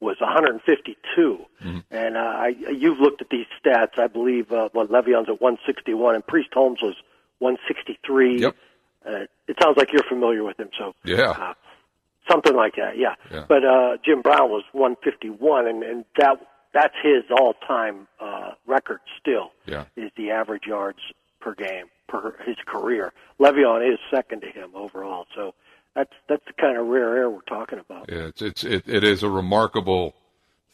was 152. Mm-hmm. And uh, I, you've looked at these stats. I believe uh, what Le'Veon's at 161, and Priest Holmes was 163. Yep. Uh, it sounds like you're familiar with him, so yeah, uh, something like that. Yeah. yeah. But uh, Jim Brown was 151, and, and that that's his all-time uh, record. Still, yeah. is the average yards per game per his career. Le'Veon is second to him overall. So that's that's the kind of rare air we're talking about. Yeah, it's, it's it, it is a remarkable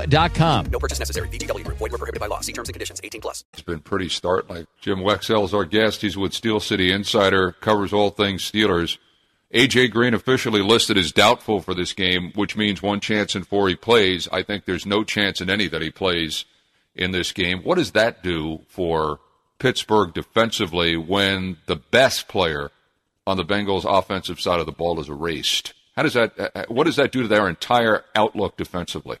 ChumbaCasino.com. No purchase necessary. VGW. Void were prohibited by law. See terms and conditions. 18 plus. It's been pretty start. Like Jim Wexell is our guest. He's with Steel City Insider, covers all things Steelers. AJ Green officially listed as doubtful for this game, which means one chance in four he plays. I think there's no chance in any that he plays in this game. What does that do for Pittsburgh defensively when the best player – on the Bengals' offensive side of the ball is erased. How does that? Uh, uh, what does that do to their entire outlook defensively?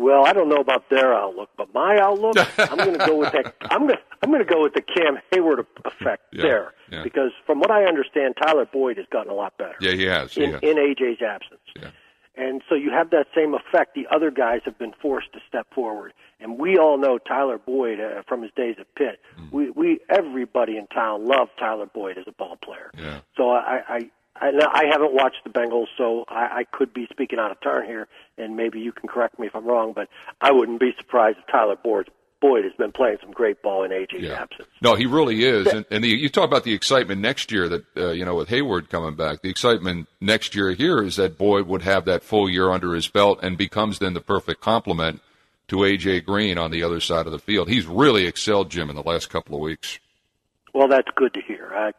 Well, I don't know about their outlook, but my outlook, (laughs) I'm going to go with that. I'm going. I'm going to go with the Cam Heyward effect yeah, there, yeah. because from what I understand, Tyler Boyd has gotten a lot better. Yeah, he has. in, he has. in AJ's absence. Yeah. And so you have that same effect. The other guys have been forced to step forward, and we all know Tyler Boyd uh, from his days at Pitt. Mm. We, we, everybody in town loved Tyler Boyd as a ball player. Yeah. So I, I, I, I haven't watched the Bengals, so I, I could be speaking out of turn here, and maybe you can correct me if I'm wrong. But I wouldn't be surprised if Tyler Boyd, Boyd has been playing some great ball in AJ's Yeah. absence. No, he really is. And, and the, you talk about the excitement next year that, uh, you know, with Hayward coming back, the excitement next year here is that Boyd would have that full year under his belt and becomes then the perfect complement to A.J. Green on the other side of the field. He's really excelled, Jim, in the last couple of weeks. Well, that's good to hear. I,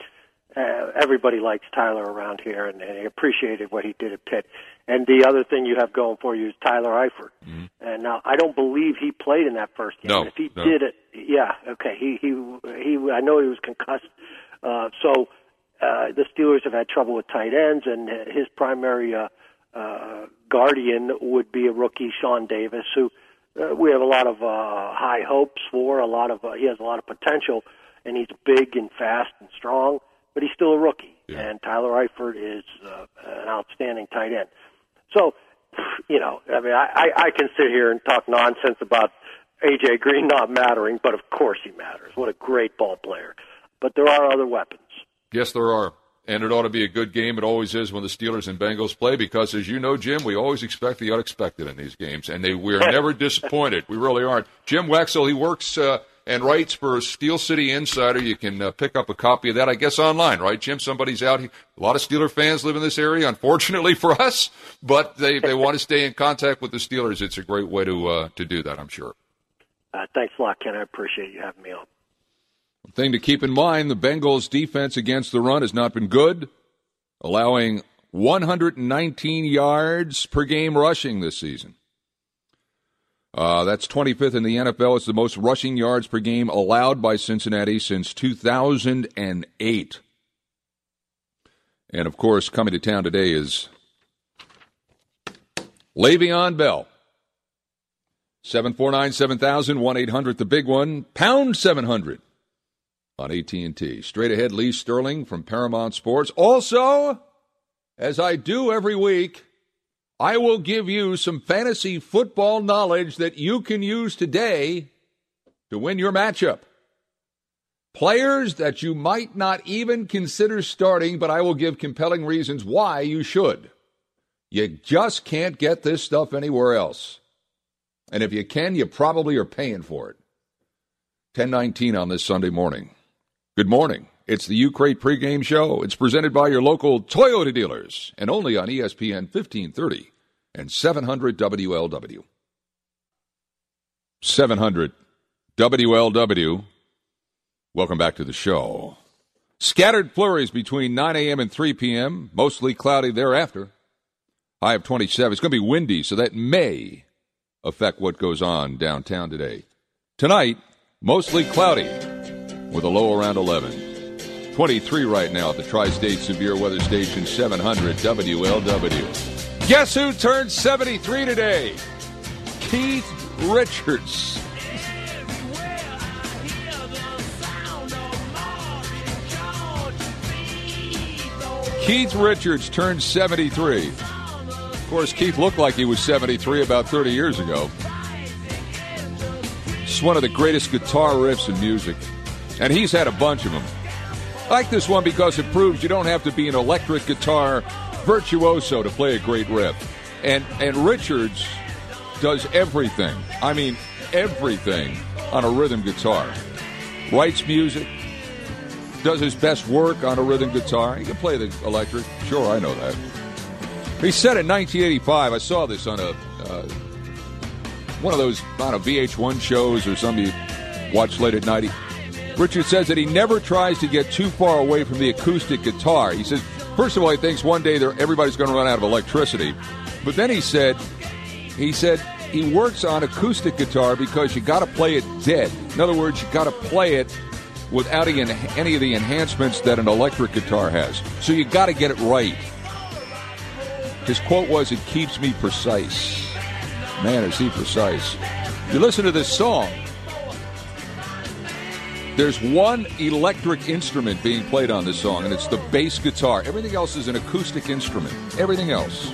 uh, everybody likes Tyler around here, and, and I appreciated what he did at Pitt. And the other thing you have going for you is Tyler Eifert. Mm-hmm. And now I don't believe he played in that first game. No, if he no. did it, yeah, okay. He he he. I know he was concussed. Uh, so uh, the Steelers have had trouble with tight ends, and his primary uh, uh, guardian would be a rookie, Sean Davis, who uh, we have a lot of uh, high hopes for. A lot of uh, he has a lot of potential, and he's big and fast and strong, but he's still a rookie. Yeah. And Tyler Eifert is uh, an outstanding tight end. So, you know, I mean, I, I, I can sit here and talk nonsense about AJ Green not mattering, but of course he matters. What a great ball player. But there are other weapons. Yes, there are. And it ought to be a good game. It always is when the Steelers and Bengals play because, as you know, Jim, we always expect the unexpected in these games, and they we're (laughs) never disappointed. We really aren't. Jim Wexell, he works uh, and writes for Steel City Insider. You can uh, pick up a copy of that, I guess, online, right, Jim? Somebody's out. here. A lot of Steeler fans live in this area, unfortunately (laughs) for us, but they, they want to stay in contact with the Steelers. It's a great way to uh, to do that, I'm sure. Uh, thanks a lot, Ken. I appreciate you having me on. Thing to keep in mind the Bengals' defense against the run has not been good, allowing 119 yards per game rushing this season. Uh, that's 25th in the NFL. It's the most rushing yards per game allowed by Cincinnati since 2008. And of course, coming to town today is Le'Veon Bell. 749 7000 1 800 the big one pound 700 on AT&T. Straight ahead Lee Sterling from Paramount Sports. Also, as I do every week, I will give you some fantasy football knowledge that you can use today to win your matchup. Players that you might not even consider starting, but I will give compelling reasons why you should. You just can't get this stuff anywhere else. And if you can, you probably are paying for it. 1019 on this Sunday morning. Good morning. It's the U-Crate pregame show. It's presented by your local Toyota dealers and only on ESPN 1530 and 700 WLW. 700 WLW. Welcome back to the show. Scattered flurries between 9 a.m. and 3 p.m., mostly cloudy thereafter. High of 27. It's going to be windy, so that may affect what goes on downtown today. Tonight, mostly cloudy with a low around 11. 23 right now at the Tri State Severe Weather Station 700 WLW. Guess who turned 73 today? Keith Richards. Keith Richards turned 73. Of course, Keith looked like he was 73 about 30 years ago. It's one of the greatest guitar riffs in music, and he's had a bunch of them. I like this one because it proves you don't have to be an electric guitar virtuoso to play a great riff. And and Richards does everything. I mean, everything on a rhythm guitar. Writes music, does his best work on a rhythm guitar. He can play the electric. Sure, I know that. He said in 1985, I saw this on a uh, one of those on a VH1 shows or something you watch late at night. He, Richard says that he never tries to get too far away from the acoustic guitar. He says, first of all, he thinks one day everybody's going to run out of electricity. But then he said, he said he works on acoustic guitar because you got to play it dead. In other words, you got to play it without any, of the enhancements that an electric guitar has. So you got to get it right. His quote was, "It keeps me precise." Man, is he precise! You listen to this song. There's one electric instrument being played on this song, and it's the bass guitar. Everything else is an acoustic instrument. Everything else.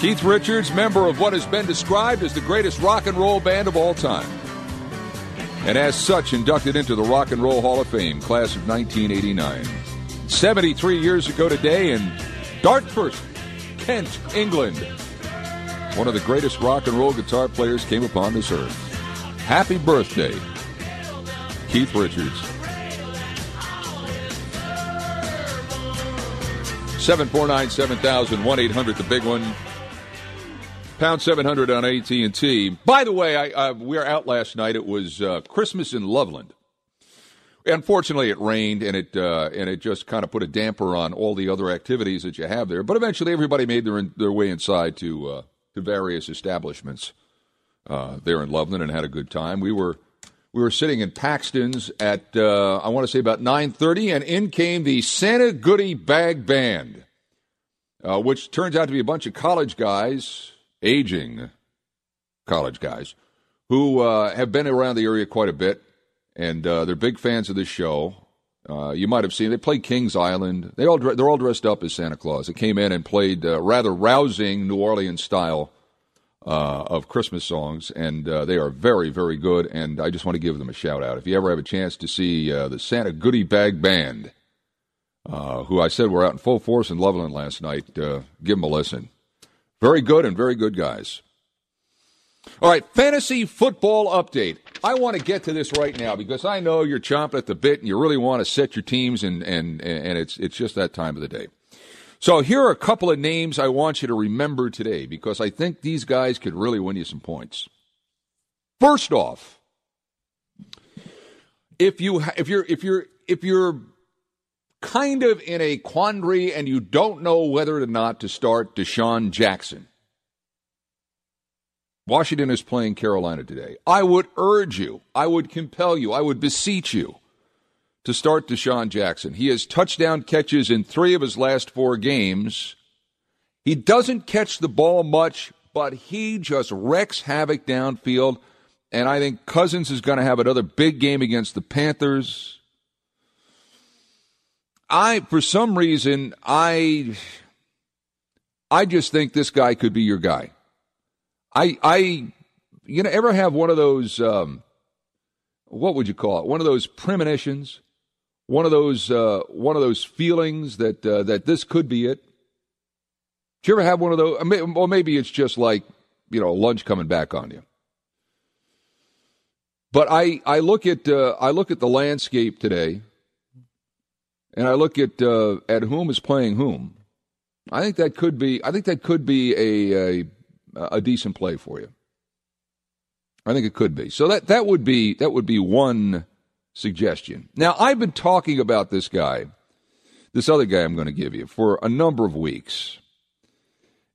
Keith Richards, member of what has been described as the greatest rock and roll band of all time. And as such, inducted into the Rock and Roll Hall of Fame, class of 1989. 73 years ago today in Dartford, Kent, England. One of the greatest rock and roll guitar players came upon this earth. Happy birthday, Keith Richards. 749 7000 1 800 the big one. Pound 700 on AT&T. By the way, I, uh, we were out last night. It was uh, Christmas in Loveland. Unfortunately, it rained and it uh, and it just kind of put a damper on all the other activities that you have there. But eventually, everybody made their their way inside to uh, to various establishments uh, there in Loveland and had a good time. We were we were sitting in Paxton's at uh, I want to say about nine thirty, and in came the Santa Goody Bag Band, uh, which turns out to be a bunch of college guys, aging college guys, who uh, have been around the area quite a bit and uh, they're big fans of this show. Uh, you might have seen they played Kings Island. They all they're all dressed up as Santa Claus. They came in and played uh, rather rousing New Orleans style uh, of Christmas songs, and uh, they are very very good. And I just want to give them a shout out. If you ever have a chance to see uh, the Santa Goody Bag Band, who I said were out in full force in Loveland last night, give them a listen. Very good and very good guys. All right, fantasy football update. I want to get to this right now because I know you're chomping at the bit and you really want to set your teams and and and it's it's just that time of the day. So here are a couple of names I want you to remember today because I think these guys could really win you some points. First off, if you if you're if you're if you're kind of in a quandary and you don't know whether or not to start DeSean Jackson, Washington is playing Carolina today. I would urge you, I would compel you, I would beseech you to start DeSean Jackson. He has touchdown catches in three of his last four games. He doesn't catch the ball much, but he just wrecks havoc downfield. And I think Cousins is going to have another big game against the Panthers. I, for some reason, I, I just think this guy could be your guy. I, I, you know, ever have one of those, um, what would you call it? One of those premonitions, one of those, uh, one of those feelings that uh, that this could be it. Do you ever have one of those? Or maybe it's just like you know lunch coming back on you. But I, I look at uh, I look at the landscape today, and I look at uh, at whom is playing whom. I think that could be I think that could be a, a a decent play for you. I think it could be. So that that would be that would be one suggestion. Now I've been talking about this guy, this other guy I'm going to give you for a number of weeks,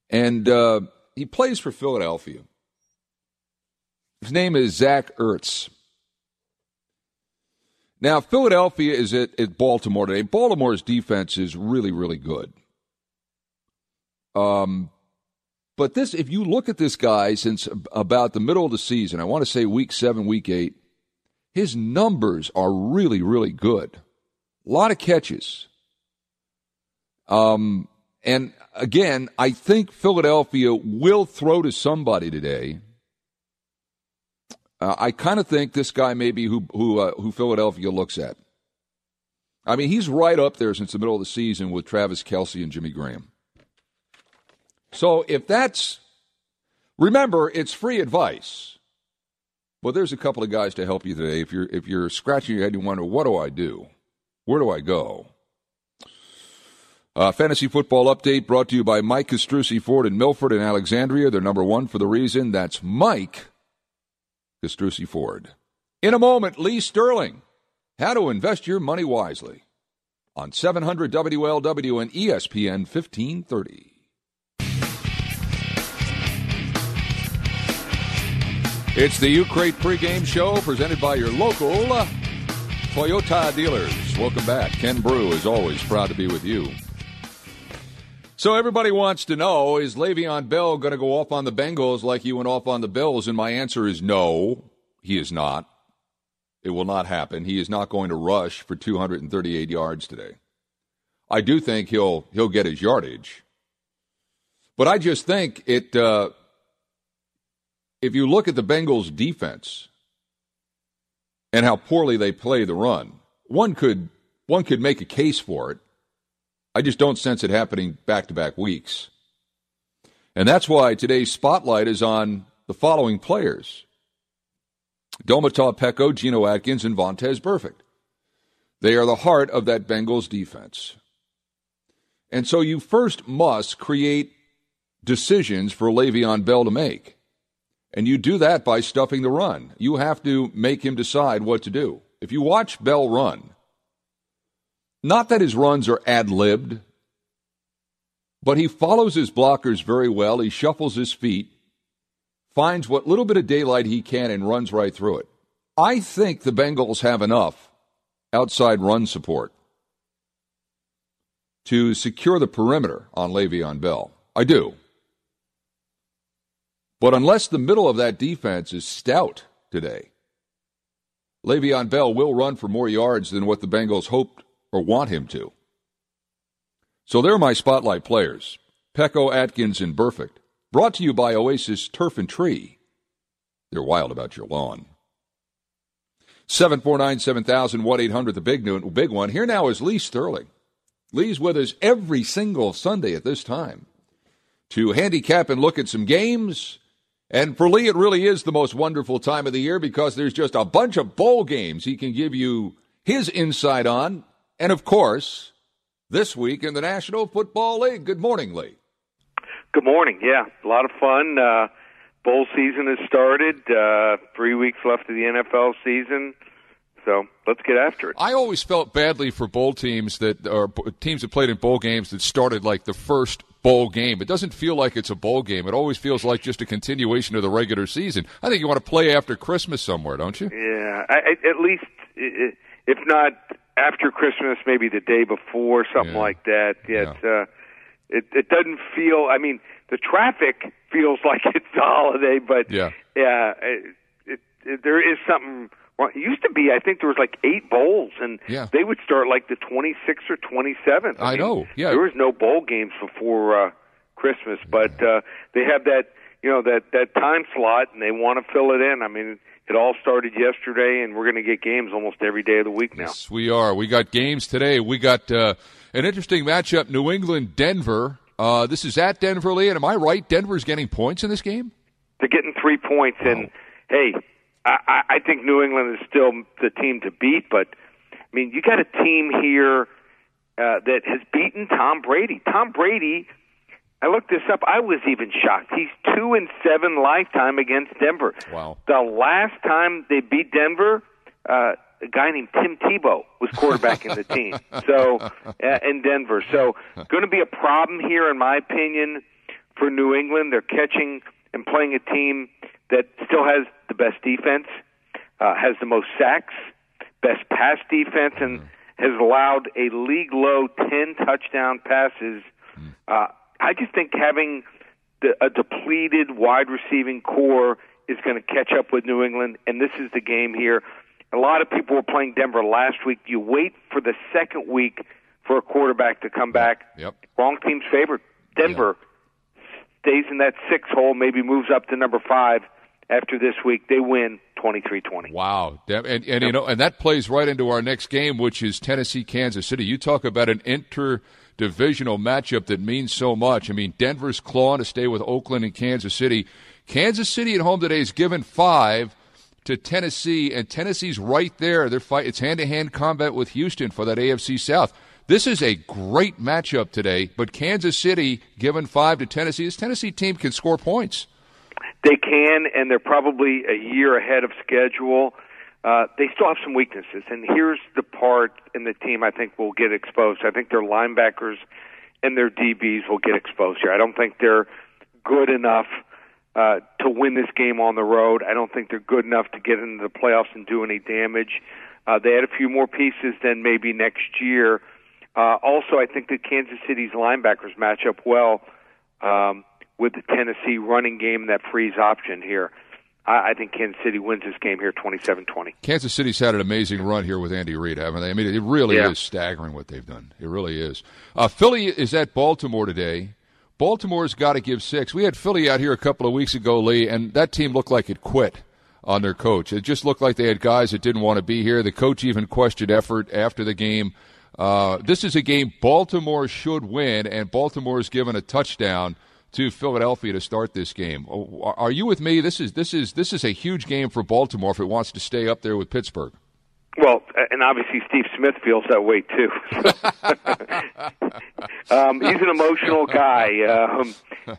and uh, he plays for Philadelphia. His name is Zach Ertz. Now Philadelphia is at, at Baltimore today. Baltimore's defense is really really good. Um, but this, if you look at this guy since about the middle of the season, I want to say week seven, week eight, his numbers are really, really good. A lot of catches. Um, and again, I think Philadelphia will throw to somebody today. Uh, I kind of think this guy may be who who uh, who Philadelphia looks at. I mean, he's right up there since the middle of the season with Travis Kelce and Jimmy Graham. So if that's, remember, it's free advice. Well, there's a couple of guys to help you today. If you're if you're scratching your head and you wonder what do I do, where do I go? Uh, fantasy football update brought to you by Mike Castrucci Ford in Milford and Alexandria. They're number one for the reason that's Mike Castrucci Ford. In a moment, Lee Sterling. How to invest your money wisely on 700 WLW and ESPN 1530. It's the U Crate pregame show presented by your local Toyota dealers. Welcome back. Ken Broo is always proud to be with you. So everybody wants to know, is Le'Veon Bell going to go off on the Bengals like he went off on the Bills? And my answer is no, he is not. It will not happen. He is not going to rush for 238 yards today. I do think he'll he'll get his yardage, but I just think it uh, if you look at the Bengals' defense and how poorly they play the run, one could one could make a case for it. I just don't sense it happening back to back weeks. And that's why today's spotlight is on the following players Domata Peko, Geno Atkins, and Vontaze Burfict. They are the heart of that Bengals defense. And so you first must create decisions for Le'Veon Bell to make. And you do that by stuffing the run. You have to make him decide what to do. If you watch Bell run, not that his runs are ad libbed, but he follows his blockers very well. He shuffles his feet, finds what little bit of daylight he can, and runs right through it. I think the Bengals have enough outside run support to secure the perimeter on Le'Veon Bell. I do. But unless the middle of that defense is stout today, Le'Veon Bell will run for more yards than what the Bengals hoped or want him to. So they're my spotlight players Peko, Atkins, and Burfict. Brought to you by Oasis Turf and Tree. They're wild about your lawn. 749 7000 1 800, the big, new, big one. Here now is Lee Sterling. Lee's with us every single Sunday at this time to handicap and look at some games. And for Lee, it really is the most wonderful time of the year because there's just a bunch of bowl games he can give you his insight on. And of course, this week in the National Football League. Good morning, Lee. Good morning. Yeah, a lot of fun. Uh, bowl season has started. Uh, three weeks left of the NFL season. So let's get after it. I always felt badly for bowl teams that or teams that played in bowl games that started like the first bowl game. It doesn't feel like it's a bowl game. It always feels like just a continuation of the regular season. I think you want to play after Christmas somewhere, don't you? Yeah, I, at least if not after Christmas, maybe the day before, something Yeah. like that. Yeah, Yeah. Uh, it it doesn't feel. I mean, the traffic feels (laughs) like it's a holiday, but Yeah. yeah, it, it, it, there is something. Well, it used to be. I think there was like eight bowls, and Yeah. they would start like the twenty sixth or twenty seventh. I know, yeah. there was no bowl games before uh, Christmas, but uh, they have that you know that that time slot, and they want to fill it in. I mean. It all started yesterday, and we're going to get games almost every day of the week now. Yes, we are. We got games today. We got uh, an interesting matchup: New England, Denver. Uh, this is at Denver, Lee. And am I right? Denver's getting points in this game. They're getting three points, and hey, I, I I think New England is still the team to beat. But I mean, you got a team here uh, that has beaten Tom Brady. Tom Brady. I looked this up. I was even shocked. He's two and seven lifetime against Denver. Wow. The last time they beat Denver, uh, a guy named Tim Tebow was quarterbacking the team. (laughs) So uh, in Denver, so going to be a problem here, in my opinion, for New England. They're catching and playing a team that still has the best defense, uh, has the most sacks, best pass defense, and has allowed a league low ten touchdown passes. Uh, I just think having the, a depleted wide receiving core is going to catch up with New England, and this is the game here. A lot of people were playing Denver last week. You wait for the second week for a quarterback to come back. Yep. Wrong team's favored. Denver stays in that six hole, maybe moves up to number five after this week. They win 23-20. Wow, and and you know, and that plays right into our next game, which is Tennessee, Kansas City. You talk about an interdivisional matchup that means so much. I mean, Denver's clawing to stay with Oakland and Kansas City. Kansas City at home today is given five to Tennessee, and Tennessee's right there. They're fight. It's hand to hand combat with Houston for that AFC South. This is a great matchup today, but Kansas City given five to Tennessee. This Tennessee team can score points. They can, and they're probably a year ahead of schedule. Uh, they still have some weaknesses, and here's the part in the team I think will get exposed. I think their linebackers and their DBs will get exposed here. I don't think they're good enough uh, to win this game on the road. I don't think they're good enough to get into the playoffs and do any damage. Uh, they had a few more pieces than maybe next year. Uh, also, I think that Kansas City's linebackers match up well um, with the Tennessee running game, that freeze option here. I, I think Kansas City wins this game here 27 20. Kansas City's had an amazing run here with Andy Reid, haven't they? I mean, it really Yeah. is staggering what they've done. It really is. Uh, Philly is at Baltimore today. Baltimore's got to give six. We had Philly out here a couple of weeks ago, Lee, and that team looked like it quit on their coach. It just looked like they had guys that didn't want to be here. The coach even questioned effort after the game. Uh, this is a game Baltimore should win, and Baltimore is given a touchdown to Philadelphia to start this game. Oh, Are you with me? This is this is this is a huge game for Baltimore if it wants to stay up there with Pittsburgh. Well, and obviously Steve Smith feels that way too. (laughs) um, he's an emotional guy. Um,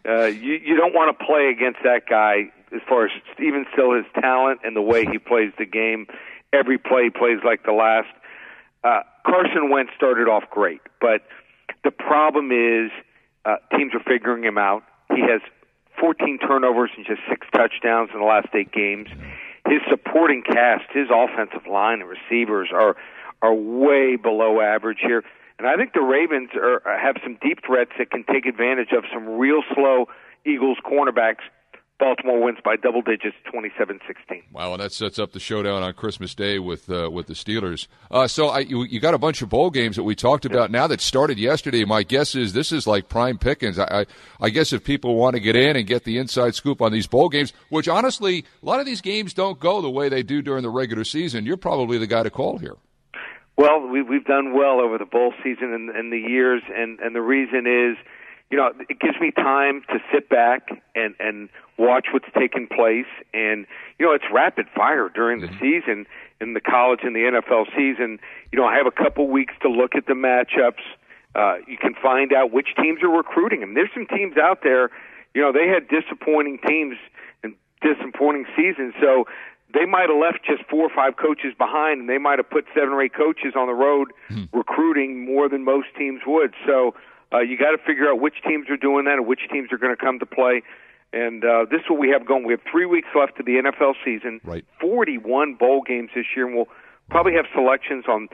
uh, you, you don't want to play against that guy as far as even still his talent and the way he plays the game. Every play plays like the last. Uh, Carson Wentz started off great, but the problem is uh, teams are figuring him out. He has 14 turnovers and just six touchdowns in the last eight games. His supporting cast, his offensive line and receivers are are way below average here. And I think the Ravens are, have some deep threats that can take advantage of some real slow Eagles cornerbacks Baltimore wins by double digits, 27-16. Wow, and that sets up the showdown on Christmas Day with uh, with the Steelers. Uh, so I, you, you, got a bunch of bowl games that we talked about now that started yesterday. My guess is this is like prime pickings. I, I, I guess if people want to get in and get the inside scoop on these bowl games, which honestly, a lot of these games don't go the way they do during the regular season, you're probably the guy to call here. Well, we, we've done well over the bowl season and, and the years, and, and the reason is – you know, it gives me time to sit back and and watch what's taking place. And you know, it's rapid fire during the mm-hmm. season in the college and the NFL season. You know, I have a couple weeks to look at the matchups. Uh, you can find out which teams are recruiting them. There's some teams out there. You know, they had disappointing teams and disappointing seasons, so they might have left just four or five coaches behind, and they might have put seven or eight coaches on the road hmm. recruiting more than most teams would. So uh, you got to figure out which teams are doing that and which teams are going to come to play. And uh, this is what we have going. We have three weeks left to the NFL season. Right. 41 bowl games this year, and we'll probably have selections on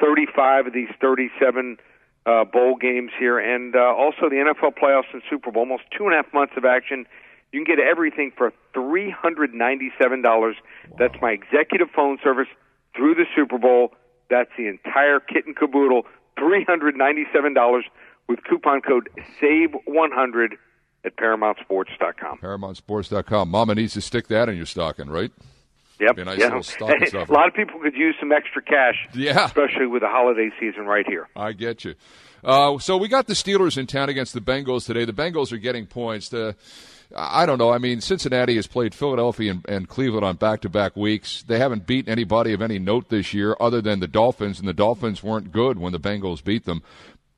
35 of these 37 uh, bowl games here, and uh, also the NFL playoffs and Super Bowl. Almost two and a half months of action. You can get everything for $397. Wow. That's my executive phone service through the Super Bowl. That's the entire kit and caboodle. $397 with coupon code SAVE100 at ParamountSports.com. ParamountSports.com. Mama needs to stick that in your stocking, right? Yep. Nice yeah. little stocking (laughs) a lot of people could use some extra cash. Yeah. Especially with the holiday season right here. I get you. Uh, so we got the Steelers in town against the Bengals today. The Bengals are getting points. The, I don't know. I mean, Cincinnati has played Philadelphia and, and Cleveland on back to back weeks. They haven't beaten anybody of any note this year other than the Dolphins, and the Dolphins weren't good when the Bengals beat them.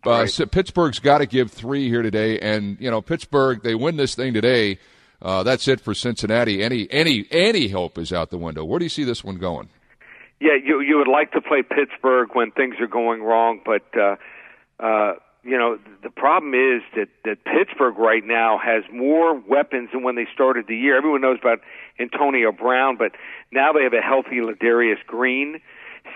Uh, right. so Pittsburgh's got to give three here today, and you know Pittsburgh. They win this thing today. Uh, that's it for Cincinnati. Any any any hope is out the window. Where do you see this one going? Yeah, you you would like to play Pittsburgh when things are going wrong, but uh, uh, you know the problem is that that Pittsburgh right now has more weapons than when they started the year. Everyone knows about Antonio Brown, but now they have a healthy Ladarius Green.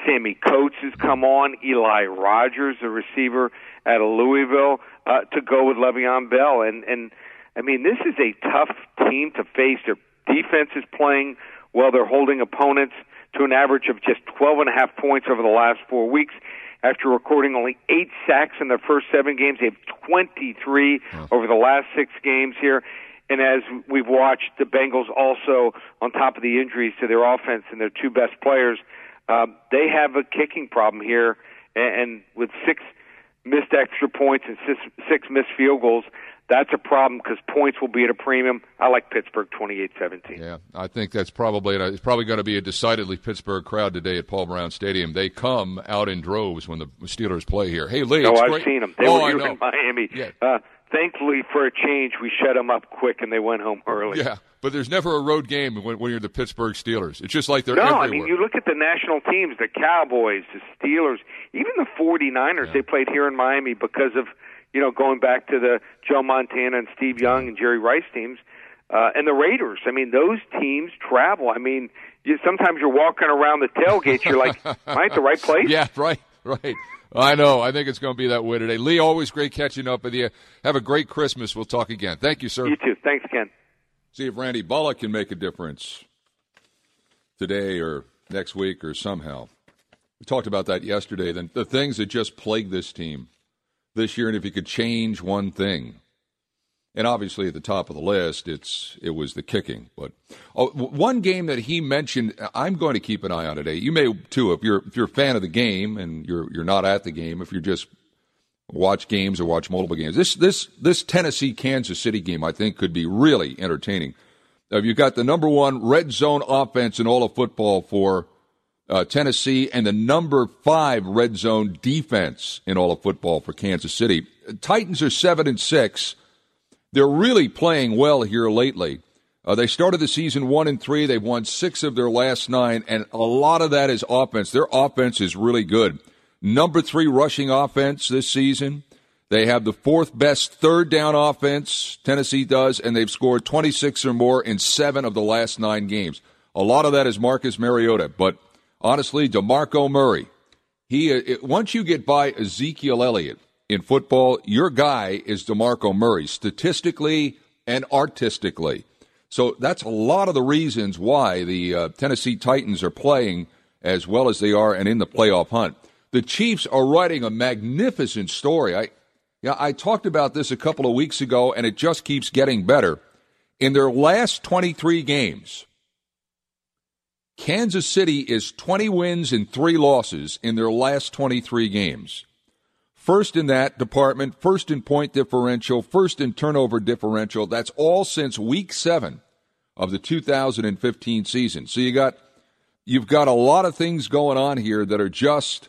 Sammy Coates has come on. Eli Rogers, the receiver out of Louisville uh, to go with Le'Veon Bell. And and I mean, this is a tough team to face. Their defense is playing well. They're holding opponents to an average of just 12 and a half points over the last four weeks. After recording only eight sacks in their first seven games, they have 23 over the last six games here. And as we've watched, the Bengals also, on top of the injuries to their offense and their two best players, uh, they have a kicking problem here. And, and with six missed extra points and six, six missed field goals, that's a problem because points will be at a premium. I like Pittsburgh 28-17. Yeah, I think that's probably it's probably going to be a decidedly Pittsburgh crowd today at Paul Brown Stadium. They come out in droves when the Steelers play here. Hey, Lee. No, I've great. seen them. They oh, were here in Miami. Yeah. Uh, thankfully, for a change, we shut them up quick and they went home early. Yeah, but there's never a road game when, when you're the Pittsburgh Steelers. It's just like they're no, everywhere. I mean, you look at the national teams, the Cowboys, the Steelers, even the 49ers, Yeah. they played here in Miami because of, you know, going back to the Joe Montana and Steve Young and Jerry Rice teams. Uh, and the Raiders, I mean, those teams travel. I mean, you, sometimes you're walking around the tailgate, you're like, (laughs) am I at the right place? Yeah, right, right. I know. I think it's going to be that way today. Lee, always great catching up with you. Have a great Christmas. We'll talk again. Thank you, sir. You too. Thanks, Ken. See if Randy Bullock can make a difference today or next week or somehow. We talked about that yesterday. The, the things that just plague this team this year, and if you could change one thing, and obviously at the top of the list, it's it was the kicking. But oh, one game that he mentioned, I'm going to keep an eye on today. You may too, if you're if you're a fan of the game and you're you're not at the game, if you're just watch games or watch multiple games. This this this Tennessee Kansas City game, I think, could be really entertaining. Uh, you've got the number one red zone offense in all of football for uh, Tennessee, and the number five red zone defense in all of football for Kansas City. Titans are seven and six. They're really playing well here lately. Uh, they started the season one and three. They've won six of their last nine, and a lot of that is offense. Their offense is really good. Number three rushing offense this season. They have the fourth best third down offense, Tennessee does, and they've scored 26 or more in seven of the last nine games. A lot of that is Marcus Mariota, but honestly, DeMarco Murray, he it, once you get by Ezekiel Elliott in football, your guy is DeMarco Murray, statistically and artistically. So that's a lot of the reasons why the uh, Tennessee Titans are playing as well as they are and in the playoff hunt. The Chiefs are writing a magnificent story. I, yeah, I talked about this a couple of weeks ago, and it just keeps getting better. In their last 23 games, Kansas City is 20 wins and three losses in their last 23 games. First in that department, first in point differential, first in turnover differential. That's all since week seven of the 2015 season. So you got you've got a lot of things going on here that are just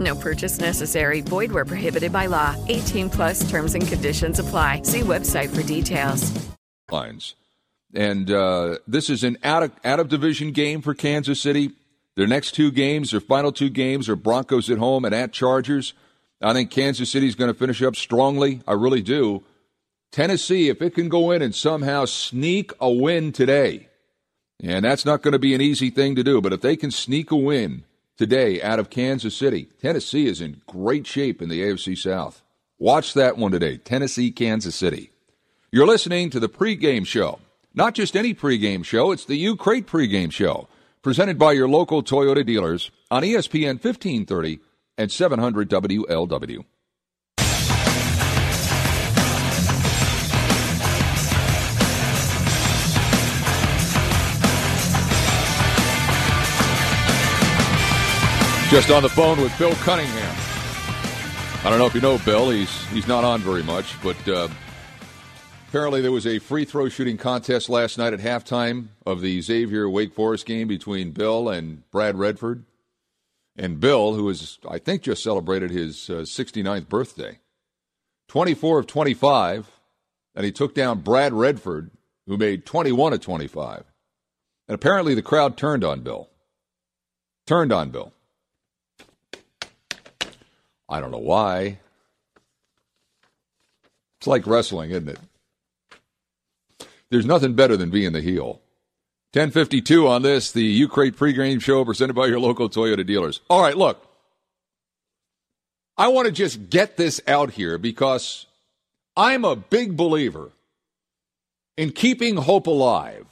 No purchase necessary. Void where prohibited by law. 18 plus terms and conditions apply. See website for details. lines. And uh, this is an out of, out of division game for Kansas City. Their next two games, their final two games, are Broncos at home and at Chargers. I think Kansas City is going to finish up strongly. I really do. Tennessee, if it can go in and somehow sneak a win today, and that's not going to be an easy thing to do, but if they can sneak a win today out of Kansas City, Tennessee is in great shape in the AFC South. Watch that one today Tennessee, Kansas City. You're listening to the pregame show. Not just any pregame show, it's the U Crate pregame show, presented by your local Toyota dealers on ESPN 1530 and 700 WLW. Just on the phone with Bill Cunningham. I don't know if you know Bill. He's he's not on very much, but uh, apparently there was a free throw shooting contest last night at halftime of the Xavier Wake Forest game between Bill and Brad Redford. And Bill, who is I think just celebrated his uh, 69th birthday, 24 of 25, and he took down Brad Redford, who made 21 of 25. And apparently the crowd turned on Bill. Turned on Bill. I don't know why. It's like wrestling, isn't it? There's nothing better than being the heel. 1052 on this, the U Crate pregame show presented by your local Toyota dealers. All right, look. I want to just get this out here because I'm a big believer in keeping hope alive.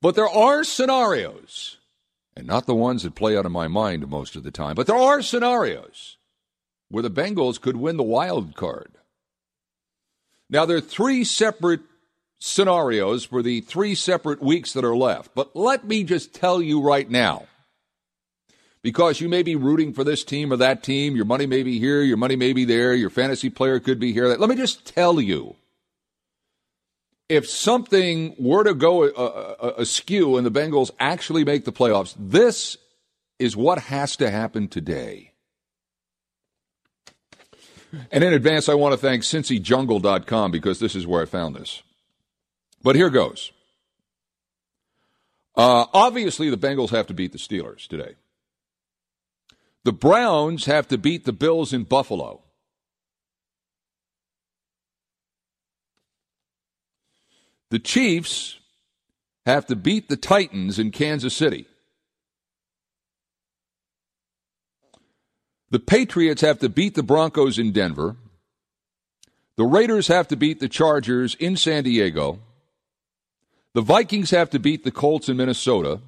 But there are scenarios, and not the ones that play out in my mind most of the time, but there are scenarios where the Bengals could win the wild card. Now, there are three separate scenarios for the three separate weeks that are left. But let me just tell you right now because you may be rooting for this team or that team, your money may be here, your money may be there, your fantasy player could be here. Let me just tell you if something were to go uh, uh, askew and the Bengals actually make the playoffs, this is what has to happen today. And in advance, I want to thank CincyJungle.com because this is where I found this. But here goes. Uh, obviously, the Bengals have to beat the Steelers today. The Browns have to beat the Bills in Buffalo. The Chiefs have to beat the Titans in Kansas City. The Patriots have to beat the Broncos in Denver. The Raiders have to beat the Chargers in San Diego. The Vikings have to beat the Colts in Minnesota.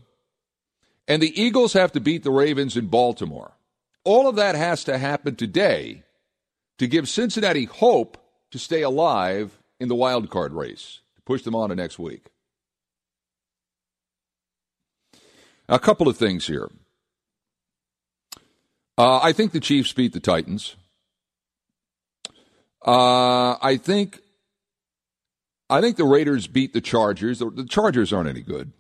And the Eagles have to beat the Ravens in Baltimore. All of that has to happen today to give Cincinnati hope to stay alive in the wild card race, to push them on to next week. A couple of things here. Uh, I think the Chiefs beat the Titans. Uh, I think I think the Raiders beat the Chargers. The, the Chargers aren't any good.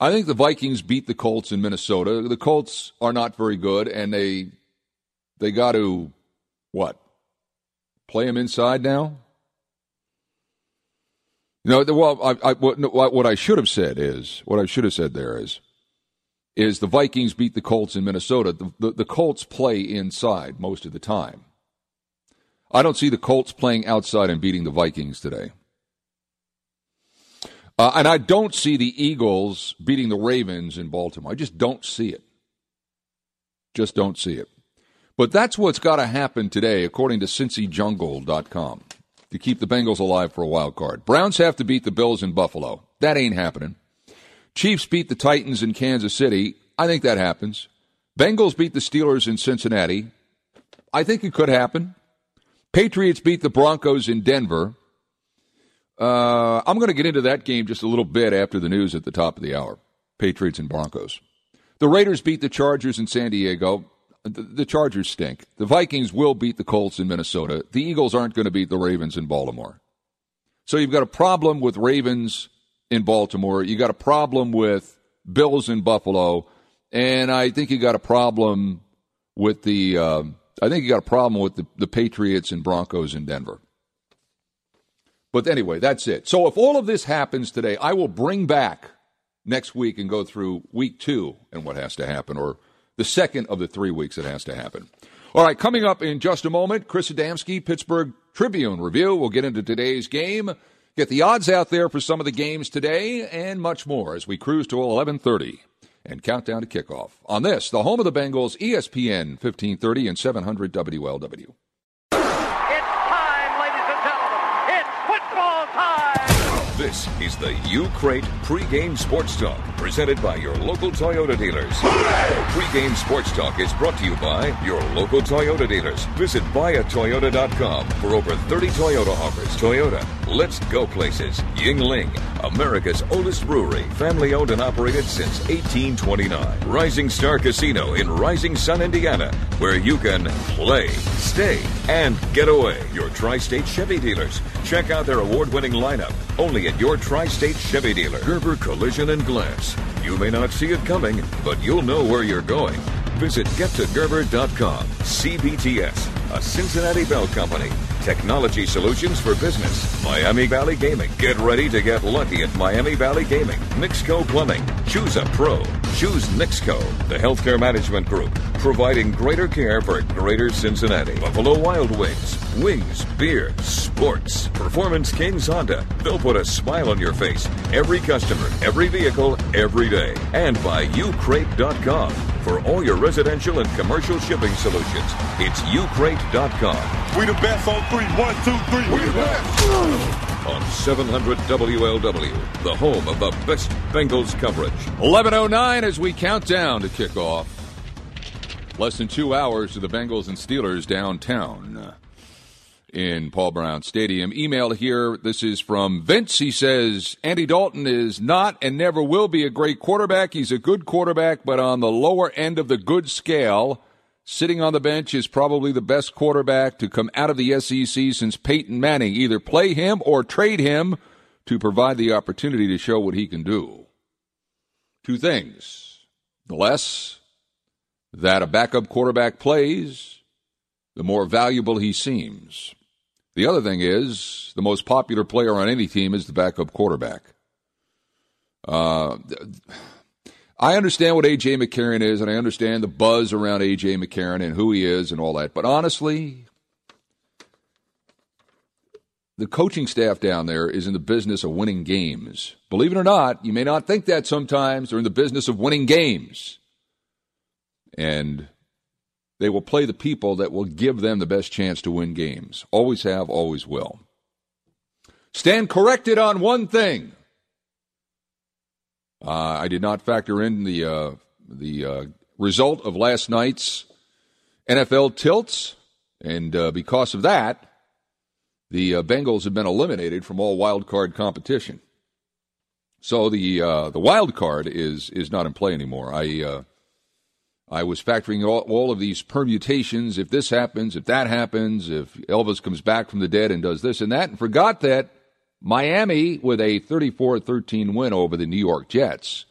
I think the Vikings beat the Colts in Minnesota. The Colts are not very good, and they they got to what play them inside now. No, well, I, I, what, what I should have said is what I should have said there is is the Vikings beat the Colts in Minnesota. The, the, the Colts play inside most of the time. I don't see the Colts playing outside and beating the Vikings today. Uh, and I don't see the Eagles beating the Ravens in Baltimore. I just don't see it. Just don't see it. But that's what's got to happen today, according to CincyJungle.com, to keep the Bengals alive for a wild card. Browns have to beat the Bills in Buffalo. That ain't happening. Chiefs beat the Titans in Kansas City. I think that happens. Bengals beat the Steelers in Cincinnati. I think it could happen. Patriots beat the Broncos in Denver. Uh, I'm going to get into that game just a little bit after the news at the top of the hour. Patriots and Broncos. The Raiders beat the Chargers in San Diego. The, the Chargers stink. The Vikings will beat the Colts in Minnesota. The Eagles aren't going to beat the Ravens in Baltimore. So you've got a problem with Ravens in Baltimore. You got a problem with Bills in Buffalo, and I think you got a problem with the. Um, I think you got a problem with the, the Patriots and Broncos in Denver. But anyway, that's it. So if all of this happens today, I will bring back next week and go through week two and what has to happen, or the second of the three weeks that has to happen. All right, coming up in just a moment, Chris Adamski, Pittsburgh Tribune review. We'll get into today's game, get the odds out there for some of the games today, and much more as we cruise to 1130 and countdown to kickoff. On this, the home of the Bengals, ESPN 1530 and 700 WLW. This is the U Crate pregame sports talk presented by your local Toyota dealers. Pregame sports talk is brought to you by your local Toyota dealers. Visit buyatoyota.com for over 30 Toyota offers. Toyota, let's go places. Yuengling, America's oldest brewery, family owned and operated since 1829. Rising Star Casino in Rising Sun, Indiana, where you can play, stay, and get away. Your tri-state Chevy dealers. Check out their award-winning lineup only at your tri-state Chevy dealer. Gerber Collision and Glass. You may not see it coming, but you'll know where you're going. Visit gettogerber.com. CBTS, a Cincinnati Bell Company. Technology solutions for business. Miami Valley Gaming. Get ready to get lucky at Miami Valley Gaming. Nixco Plumbing. Choose a pro. Choose Nixco, the healthcare management group, providing greater care for greater Cincinnati. Buffalo Wild Wings. Wings, beer, sports. Performance Kings Honda. They'll put a smile on your face. Every customer, every vehicle, every day. And by ucrate.com for all your residential and commercial shipping solutions. It's ucrate.com. We the best on three. One, two, three. We the best. On 700 WLW, the home of the best Bengals coverage. 11.09 as we count down to kickoff. Less than two hours to the Bengals and Steelers downtown uh, in Paul Brown Stadium. Email here. This is from Vince. He says Andy Dalton is not and never will be a great quarterback. He's a good quarterback, but on the lower end of the good scale. Sitting on the bench is probably the best quarterback to come out of the SEC since Peyton Manning. Either play him or trade him to provide the opportunity to show what he can do. Two things. The less that a backup quarterback plays, the more valuable he seems. The other thing is the most popular player on any team is the backup quarterback. Uh, I understand what A.J. McCarron is, and I understand the buzz around A.J. McCarron and who he is and all that. But honestly, the coaching staff down there is in the business of winning games. Believe it or not, you may not think that sometimes. They're in the business of winning games. And they will play the people that will give them the best chance to win games. Always have, always will. Stand corrected on one thing. Uh, I did not factor in the uh, the uh, result of last night's NFL tilts. And uh, because of that, the uh, Bengals have been eliminated from all wild card competition. So the the wild card is is not in play anymore. I I was factoring all, all of these permutations. If this happens, if that happens, if Elvis comes back from the dead and does this and that, and forgot that Miami, with a 34 13 win over the New York Jets,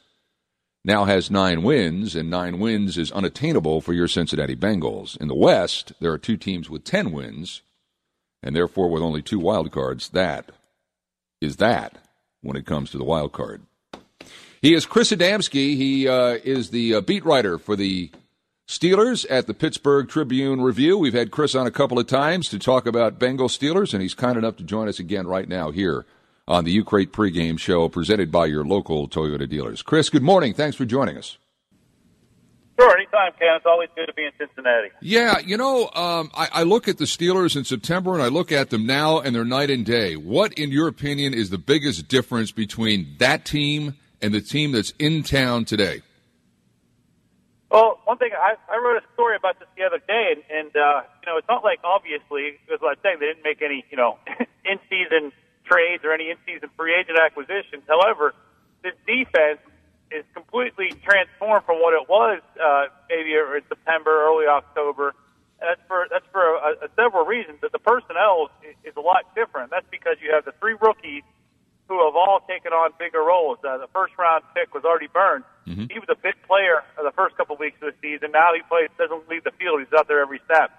now has nine wins, and nine wins is unattainable for your Cincinnati Bengals. In the West, there are two teams with 10 wins, and therefore with only two wild cards. That is that when it comes to the wild card. He is Chris Adamski. He uh, is the uh, beat writer for the Steelers at the Pittsburgh Tribune Review. We've had Chris on a couple of times to talk about Bengal Steelers, and he's kind enough to join us again right now here on the U Crate pregame show presented by your local Toyota dealers. Chris, good morning. Thanks for joining us. Sure, anytime, Ken. It's always good to be in Cincinnati. Yeah, you know, um, I, I look at the Steelers in September and I look at them now and they're night and day. What, in your opinion, is the biggest difference between that team and the team that's in town today? Well, one thing I, I wrote a story about this the other day, and, and uh, you know, it's not like obviously, because what I'm saying, they didn't make any, you know, (laughs) in-season trades or any in-season free agent acquisitions. However, this defense is completely transformed from what it was uh, maybe in September, early October. And that's for that's for a, a several reasons. That the personnel is, is a lot different. That's because you have the three rookies who have all taken on bigger roles. Uh, the first round pick was Artie Burns. Mm-hmm. He was a big player the first couple of weeks of the season. Now he plays doesn't leave the field. He's out there every snap.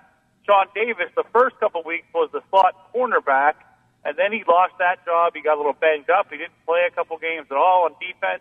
Sean Davis, the first couple of weeks was the slot cornerback, and then he lost that job. He got a little banged up. He didn't play a couple games at all on defense.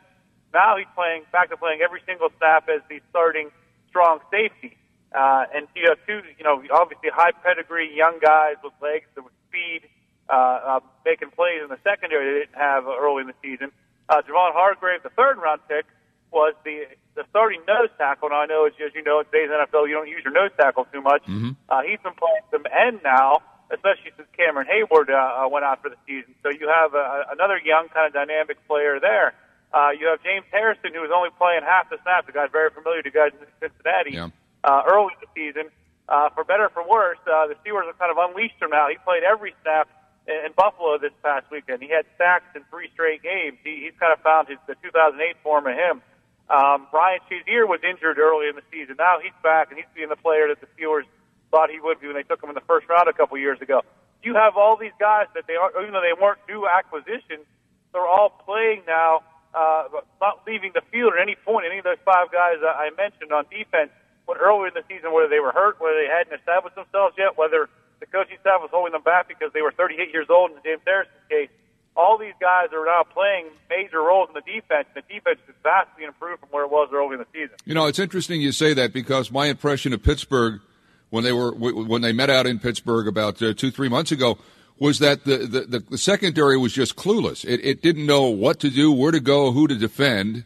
Now he's playing back to playing every single snap as the starting strong safety. Uh, and you have two, you know, obviously high pedigree young guys with legs, that with speed, uh, uh, making plays in the secondary they didn't have early in the season. Uh, Javon Hargrave, the third round pick, was the the starting nose tackle. Now I know, as, as you know, in today's NFL, you don't use your nose tackle too much. Mm-hmm. Uh, he's been playing some end now, especially since Cameron Heyward uh, uh, went out for the season. So you have uh, another young, kind of dynamic player there. Uh, you have James Harrison, who was only playing half the snaps. The guy's very familiar to guys in Cincinnati Yeah. uh, early in the season. Uh, for better or for worse, uh, the Steelers have kind of unleashed him now. He played every snap in, Buffalo this past weekend. He had sacks in three straight games. He, he's kind of found his the 2008 form of him. Um, Ryan Shazier was injured early in the season. Now he's back, and he's being the player that the Steelers thought he would be when they took him in the first round a couple years ago. You have all these guys that they are, even though they weren't new acquisitions, they're all playing now, uh, not leaving the field at any point. Any of those five guys I mentioned on defense, when earlier in the season, whether they were hurt, whether they hadn't established themselves yet, whether the coaching staff was holding them back because they were 38 years old in the James Harrison's case. All these guys are now playing major roles in the defense. The defense is vastly improved from where it was early in the season. You know, it's interesting you say that because my impression of Pittsburgh when they were when they met out in Pittsburgh about uh, two three months ago was that the, the, the, secondary was just clueless. It, it didn't know what to do, where to go, who to defend.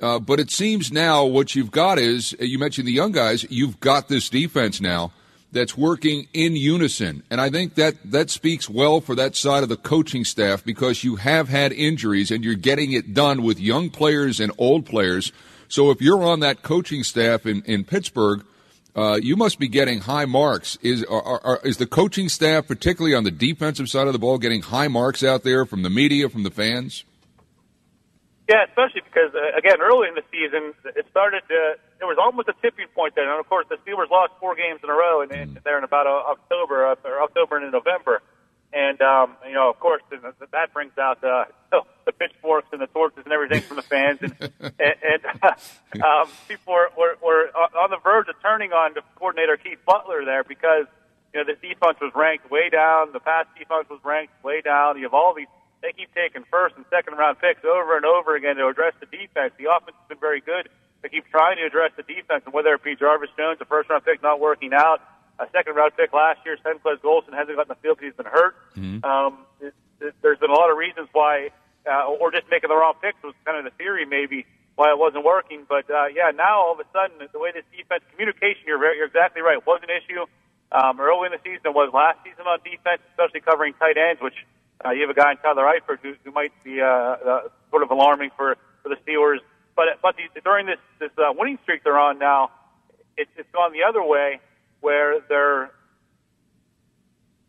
Uh, but it seems now what you've got is you mentioned the young guys. You've got this defense now that's working in unison, and I think that that speaks well for that side of the coaching staff because you have had injuries and you're getting it done with young players and old players. So if you're on that coaching staff in in Pittsburgh. Uh, you must be getting high marks. Is are, are, is the coaching staff, particularly on the defensive side of the ball, getting high marks out there from the media, from the fans? Yeah, especially because uh, again, early in the season, it started. Uh, there was almost a tipping point there, and of course, the Steelers lost four games in a row, and in, there in about uh, October, uh, or October and November, and um, you know, of course, that brings out uh, (laughs) the pitchforks and the torches and everything from the fans, and (laughs) and, and (laughs) um, people were, were were on the verge of turning on the coordinator Keith Butler there because you know the defense was ranked way down, the pass defense was ranked way down. You have all these they keep taking first and second round picks over and over again to address the defense. The offense has been very good. They keep trying to address the defense, and whether it be Jarvis Jones, a first round pick not working out, a second round pick last year, Senquez Golson hasn't gotten the field because he's been hurt. Mm-hmm. Um, it, it, there's been a lot of reasons why, uh, or just making the wrong picks was kind of the theory maybe why it wasn't working. But uh, yeah, now all of a sudden the way this defense communication, you're very, you're exactly right, was an issue um, early in the season. It was last season on defense, especially covering tight ends, which uh, you have a guy in Tyler Eifert who, who might be uh, uh, sort of alarming for, for the Steelers. But but the, during this this uh, winning streak they're on now, it's it's gone the other way where they're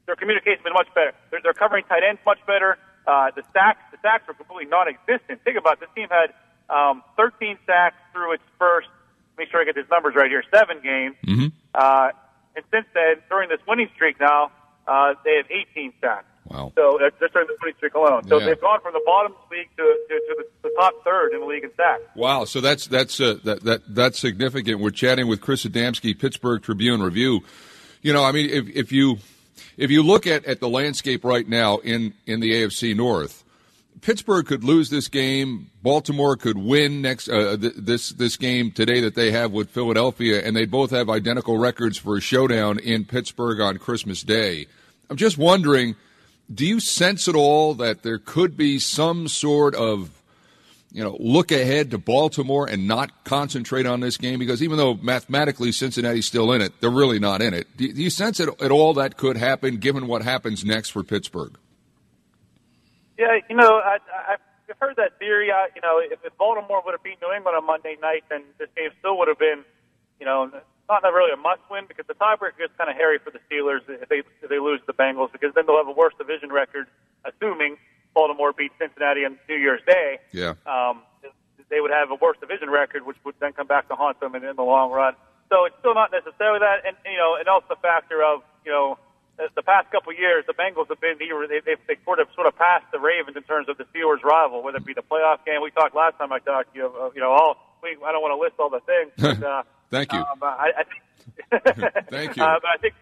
their communication's been much better. They're, they're covering tight ends much better. Uh, the sacks, the sacks were completely non-existent. Think about it. this team had um, 13 sacks through its first. Make sure I get these numbers right here. Seven games, Mm-hmm. uh, and since then, during this winning streak now, uh, they have 18 sacks. Wow. So uh, just during the winning streak alone. So Yeah. they've gone from the bottom of the league to, to, to the, the top third in the league in sacks. Wow, so that's that's uh, that that that's significant. We're chatting with Chris Adamski, Pittsburgh Tribune Review. You know, I mean, if if you if you look at, at the landscape right now in in the AFC North, Pittsburgh could lose this game. Baltimore could win next uh, th- this this game today that they have with Philadelphia, and they both have identical records for a showdown in Pittsburgh on Christmas Day. I'm just wondering, do you sense at all that there could be some sort of you know, look ahead to Baltimore and not concentrate on this game because even though mathematically Cincinnati's still in it, they're really not in it. Do, you sense at, at all that could happen given what happens next for Pittsburgh? Yeah, you know, I, I, I've heard that theory. I, you know, if, if Baltimore would have beat New England on Monday night, then this game still would have been, you know, not really a must-win because the tiebreaker gets kind of hairy for the Steelers if they if they lose the Bengals because then they'll have a worse division record, assuming Baltimore beats Cincinnati on New Year's Day. Yeah. Um, they would have a worse division record, which would then come back to haunt them in, in the long run. So it's still not necessarily that, and you know, and also the factor of you know the, the past couple of years, the Bengals have been they, they, they sort of sort of passed the Ravens in terms of the Steelers' rival, whether it be the playoff game. We talked last time I talked to you, of, you know, all we, I don't want to list all the things. But, (laughs) uh, Thank you. Um, I, I think, (laughs) Thank you. uh, but I think,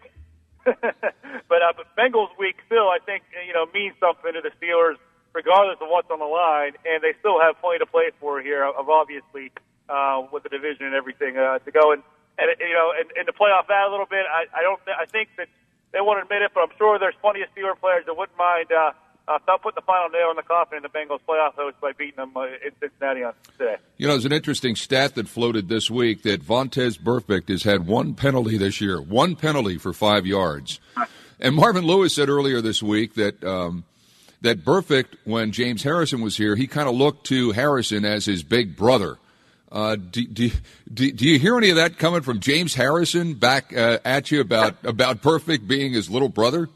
(laughs) but uh, but Bengals week still, I think you know means something to the Steelers, regardless of what's on the line, and they still have plenty to play for here. Of obviously uh, with the division and everything uh, to go and and you know and, and to play off that a little bit. I, I don't. th- I think that they won't admit it, but I'm sure there's plenty of Steeler players that wouldn't mind. Uh, uh, stop putting the final nail in the coffin in the Bengals playoff hopes by beating them uh, in Cincinnati on today. You know, there's an interesting stat that floated this week that Vontaze Burfict has had one penalty this year, one penalty for five yards. And Marvin Lewis said earlier this week that um, that Burfict, when James Harrison was here, he kind of looked to Harrison as his big brother. Uh, do, do, do, do you hear any of that coming from James Harrison back uh, at you about about Burfict being his little brother?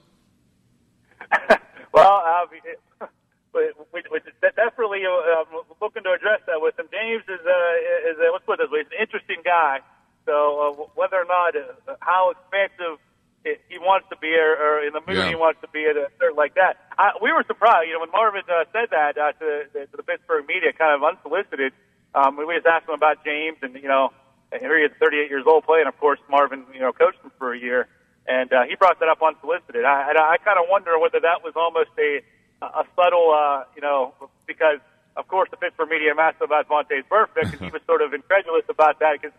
(laughs) Well, uh, (laughs) we, we, we definitely uh, looking to address that with him. James is, uh, is uh, let's put it this way, he's an interesting guy. So uh, whether or not uh, how expansive he wants to be, or, or in the mood Yeah. he wants to be, at a certain like that, I, we were surprised. You know, when Marvin uh, said that uh, to, to the Pittsburgh media, kind of unsolicited, um, we just asked him about James, and you know, and here he is, 38 years old, playing. Of course, Marvin, you know, coached him for a year and uh, he brought that up unsolicited. I, and I kind of wonder whether that was almost a a subtle, uh, you know, because of course the Pittsburgh media asked about Vontaze Burfict, and he (laughs) was sort of incredulous about that because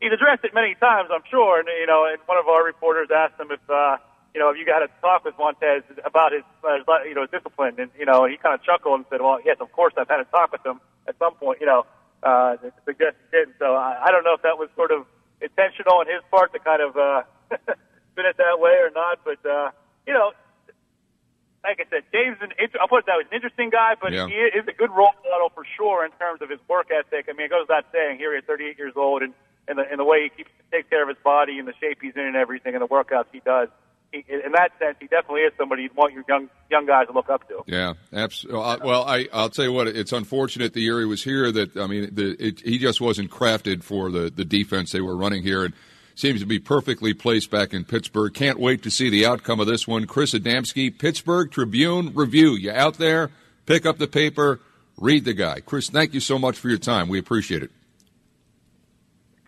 he's addressed it many times, I'm sure. And you know, and one of our reporters asked him if uh, you know, if you got to talk with Vontaze about his, uh, his you know, discipline, and you know, he kind of chuckled and said, "Well, yes, of course, I've had a talk with him at some point." You know, uh, to suggest he didn't. So I, I don't know if that was sort of intentional on his part to kind of. Uh, (laughs) spin it that way or not. But uh, you know, like I said, Dave's an I'll put it that way, an interesting guy, but Yeah. he is a good role model for sure in terms of his work ethic. I mean, it goes without saying. Here he is, 38 years old, and and the, and the way he keeps takes care of his body and the shape he's in and everything, and the workouts he does. He, in that sense, he definitely is somebody you'd want your young young guys to look up to. Yeah, absolutely. Well, I, I'll tell you what. It's unfortunate the year he was here that I mean, the, it, he just wasn't crafted for the the defense they were running here, and seems to be perfectly placed back in Pittsburgh. Can't wait to see the outcome of this one. Chris Adamski, Pittsburgh Tribune Review. You out there? Pick up the paper, read the guy. Chris, thank you so much for your time. We appreciate it.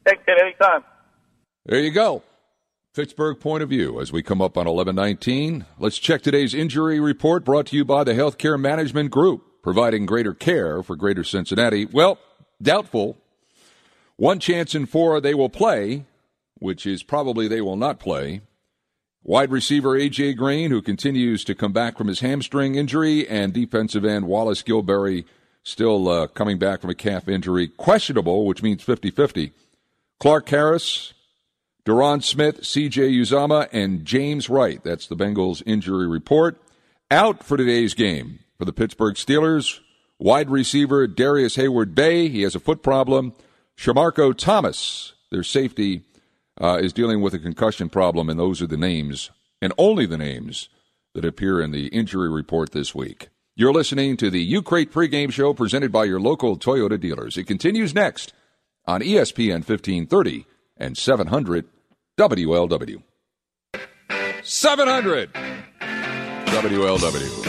Thanks, Ken. Anytime. There you go. Pittsburgh point of view as we come up on 1119. Let's check today's injury report brought to you by the Healthcare Management Group, providing greater care for greater Cincinnati. Well, doubtful. One chance in four they will play, which is probably they will not play. Wide receiver A.J. Green, who continues to come back from his hamstring injury, and defensive end Wallace Gilberry, still uh, coming back from a calf injury, questionable, which means 50 50. Clark Harris, Derron Smith, C.J. Uzomah, and James Wright. That's the Bengals injury report. Out for today's game for the Pittsburgh Steelers. Wide receiver Darrius Heyward-Bey. He has a foot problem. Shamarko Thomas, their safety, uh, is dealing with a concussion problem, and those are the names, and only the names, that appear in the injury report this week. You're listening to the U Crate pregame show presented by your local Toyota dealers. It continues next on ESPN 1530 and 700 WLW. 700 WLW.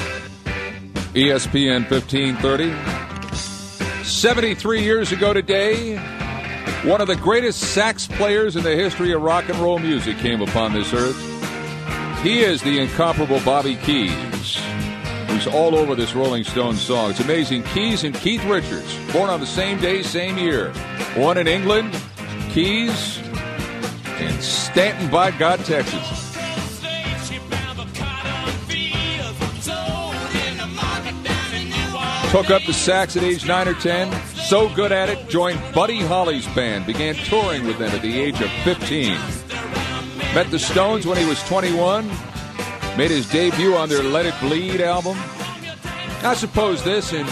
ESPN 1530. 73 years ago today, one of the greatest sax players in the history of rock and roll music came upon this earth. He is the incomparable Bobby Keys, who's all over this Rolling Stones song. It's amazing. Keys and Keith Richards, born on the same day, same year. One in England, Keys in Stanton, by God, Texas. Took up the sax at age 9 or 10. So good at it, joined Buddy Holly's band. Began touring with them at the age of 15. Met the Stones when he was 21. Made his debut on their Let It Bleed album. I suppose this and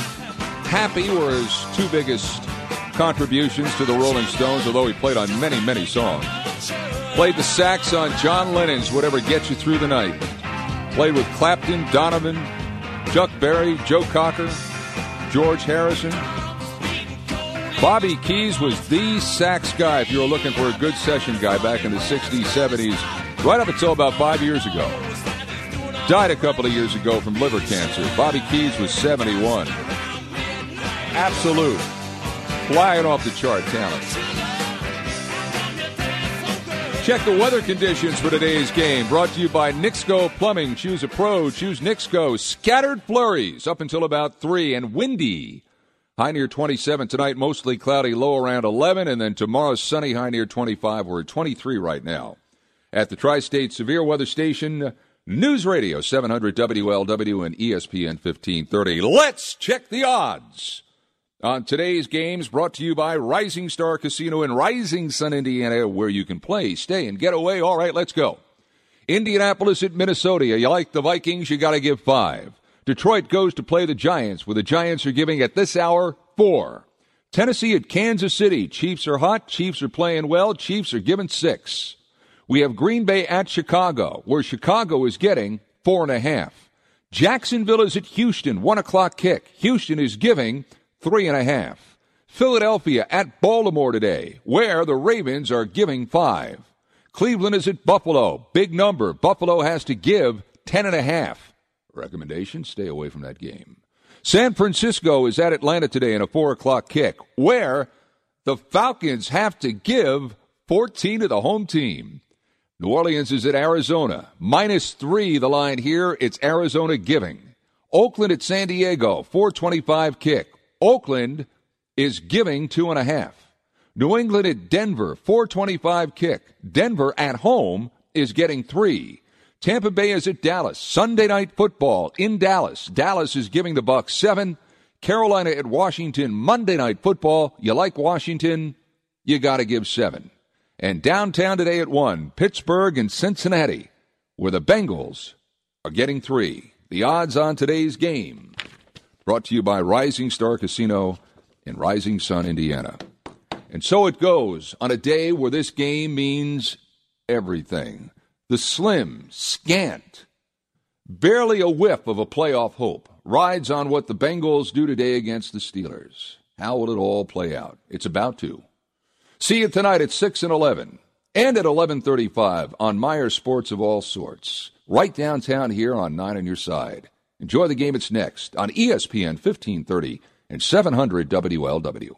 Happy were his two biggest contributions to the Rolling Stones, although he played on many, many songs. Played the sax on John Lennon's Whatever Gets You Through the Night. Played with Clapton, Donovan, Chuck Berry, Joe Cocker, George Harrison. Bobby Keys was the sax guy if you were looking for a good session guy back in the 60s, 70s, right up until about five years ago. Died a couple of years ago from liver cancer. Bobby Keys was 71. Absolute. Flying off the chart talent. Check the weather conditions for today's game. Brought to you by Nixco Plumbing. Choose a pro. Choose Nixco. Scattered flurries up until about 3 and windy. High near 27 tonight, mostly cloudy, low around 11. And then tomorrow, sunny, high near 25. We're at 23 right now. At the Tri State Severe Weather Station, News Radio 700 WLW and ESPN 1530. Let's check the odds on today's games brought to you by Rising Star Casino in Rising Sun, Indiana, where you can play, stay, and get away. All right, let's go. Indianapolis at Minnesota. You like the Vikings? You got to give five. Detroit goes to play the Giants, where the Giants are giving at this hour four. Tennessee at Kansas City. Chiefs are hot. Chiefs are playing well. Chiefs are giving six. We have Green Bay at Chicago, where Chicago is getting four and a half. Jacksonville is at Houston, one o'clock kick. Houston is giving three and a half. Philadelphia at Baltimore today, where the Ravens are giving five. Cleveland is at Buffalo, big number. Buffalo has to give ten and a half. Recommendation: stay away from that game. San Francisco is at Atlanta today in a four o'clock kick, where the Falcons have to give 14 to the home team. New Orleans is at Arizona. Minus three, the line here. It's Arizona giving. Oakland at San Diego, 425 kick. Oakland is giving two and a half. New England at Denver, 425 kick. Denver at home is getting three. Tampa Bay is at Dallas. Sunday night football in Dallas. Dallas is giving the Bucs seven. Carolina at Washington. Monday night football. You like Washington? You got to give seven. And downtown today at one, Pittsburgh and Cincinnati, where the Bengals are getting three. The odds on today's game brought to you by Rising Star Casino in Rising Sun, Indiana. And so it goes on a day where this game means everything. The slim, scant, barely a whiff of a playoff hope rides on what the Bengals do today against the Steelers. How will it all play out? It's about to. See you tonight at 6 and 11 and at 11:35 on Meyer Sports of all sorts, right downtown here on 9 on your side. Enjoy the game it's next on ESPN 1530 and 700 WLW.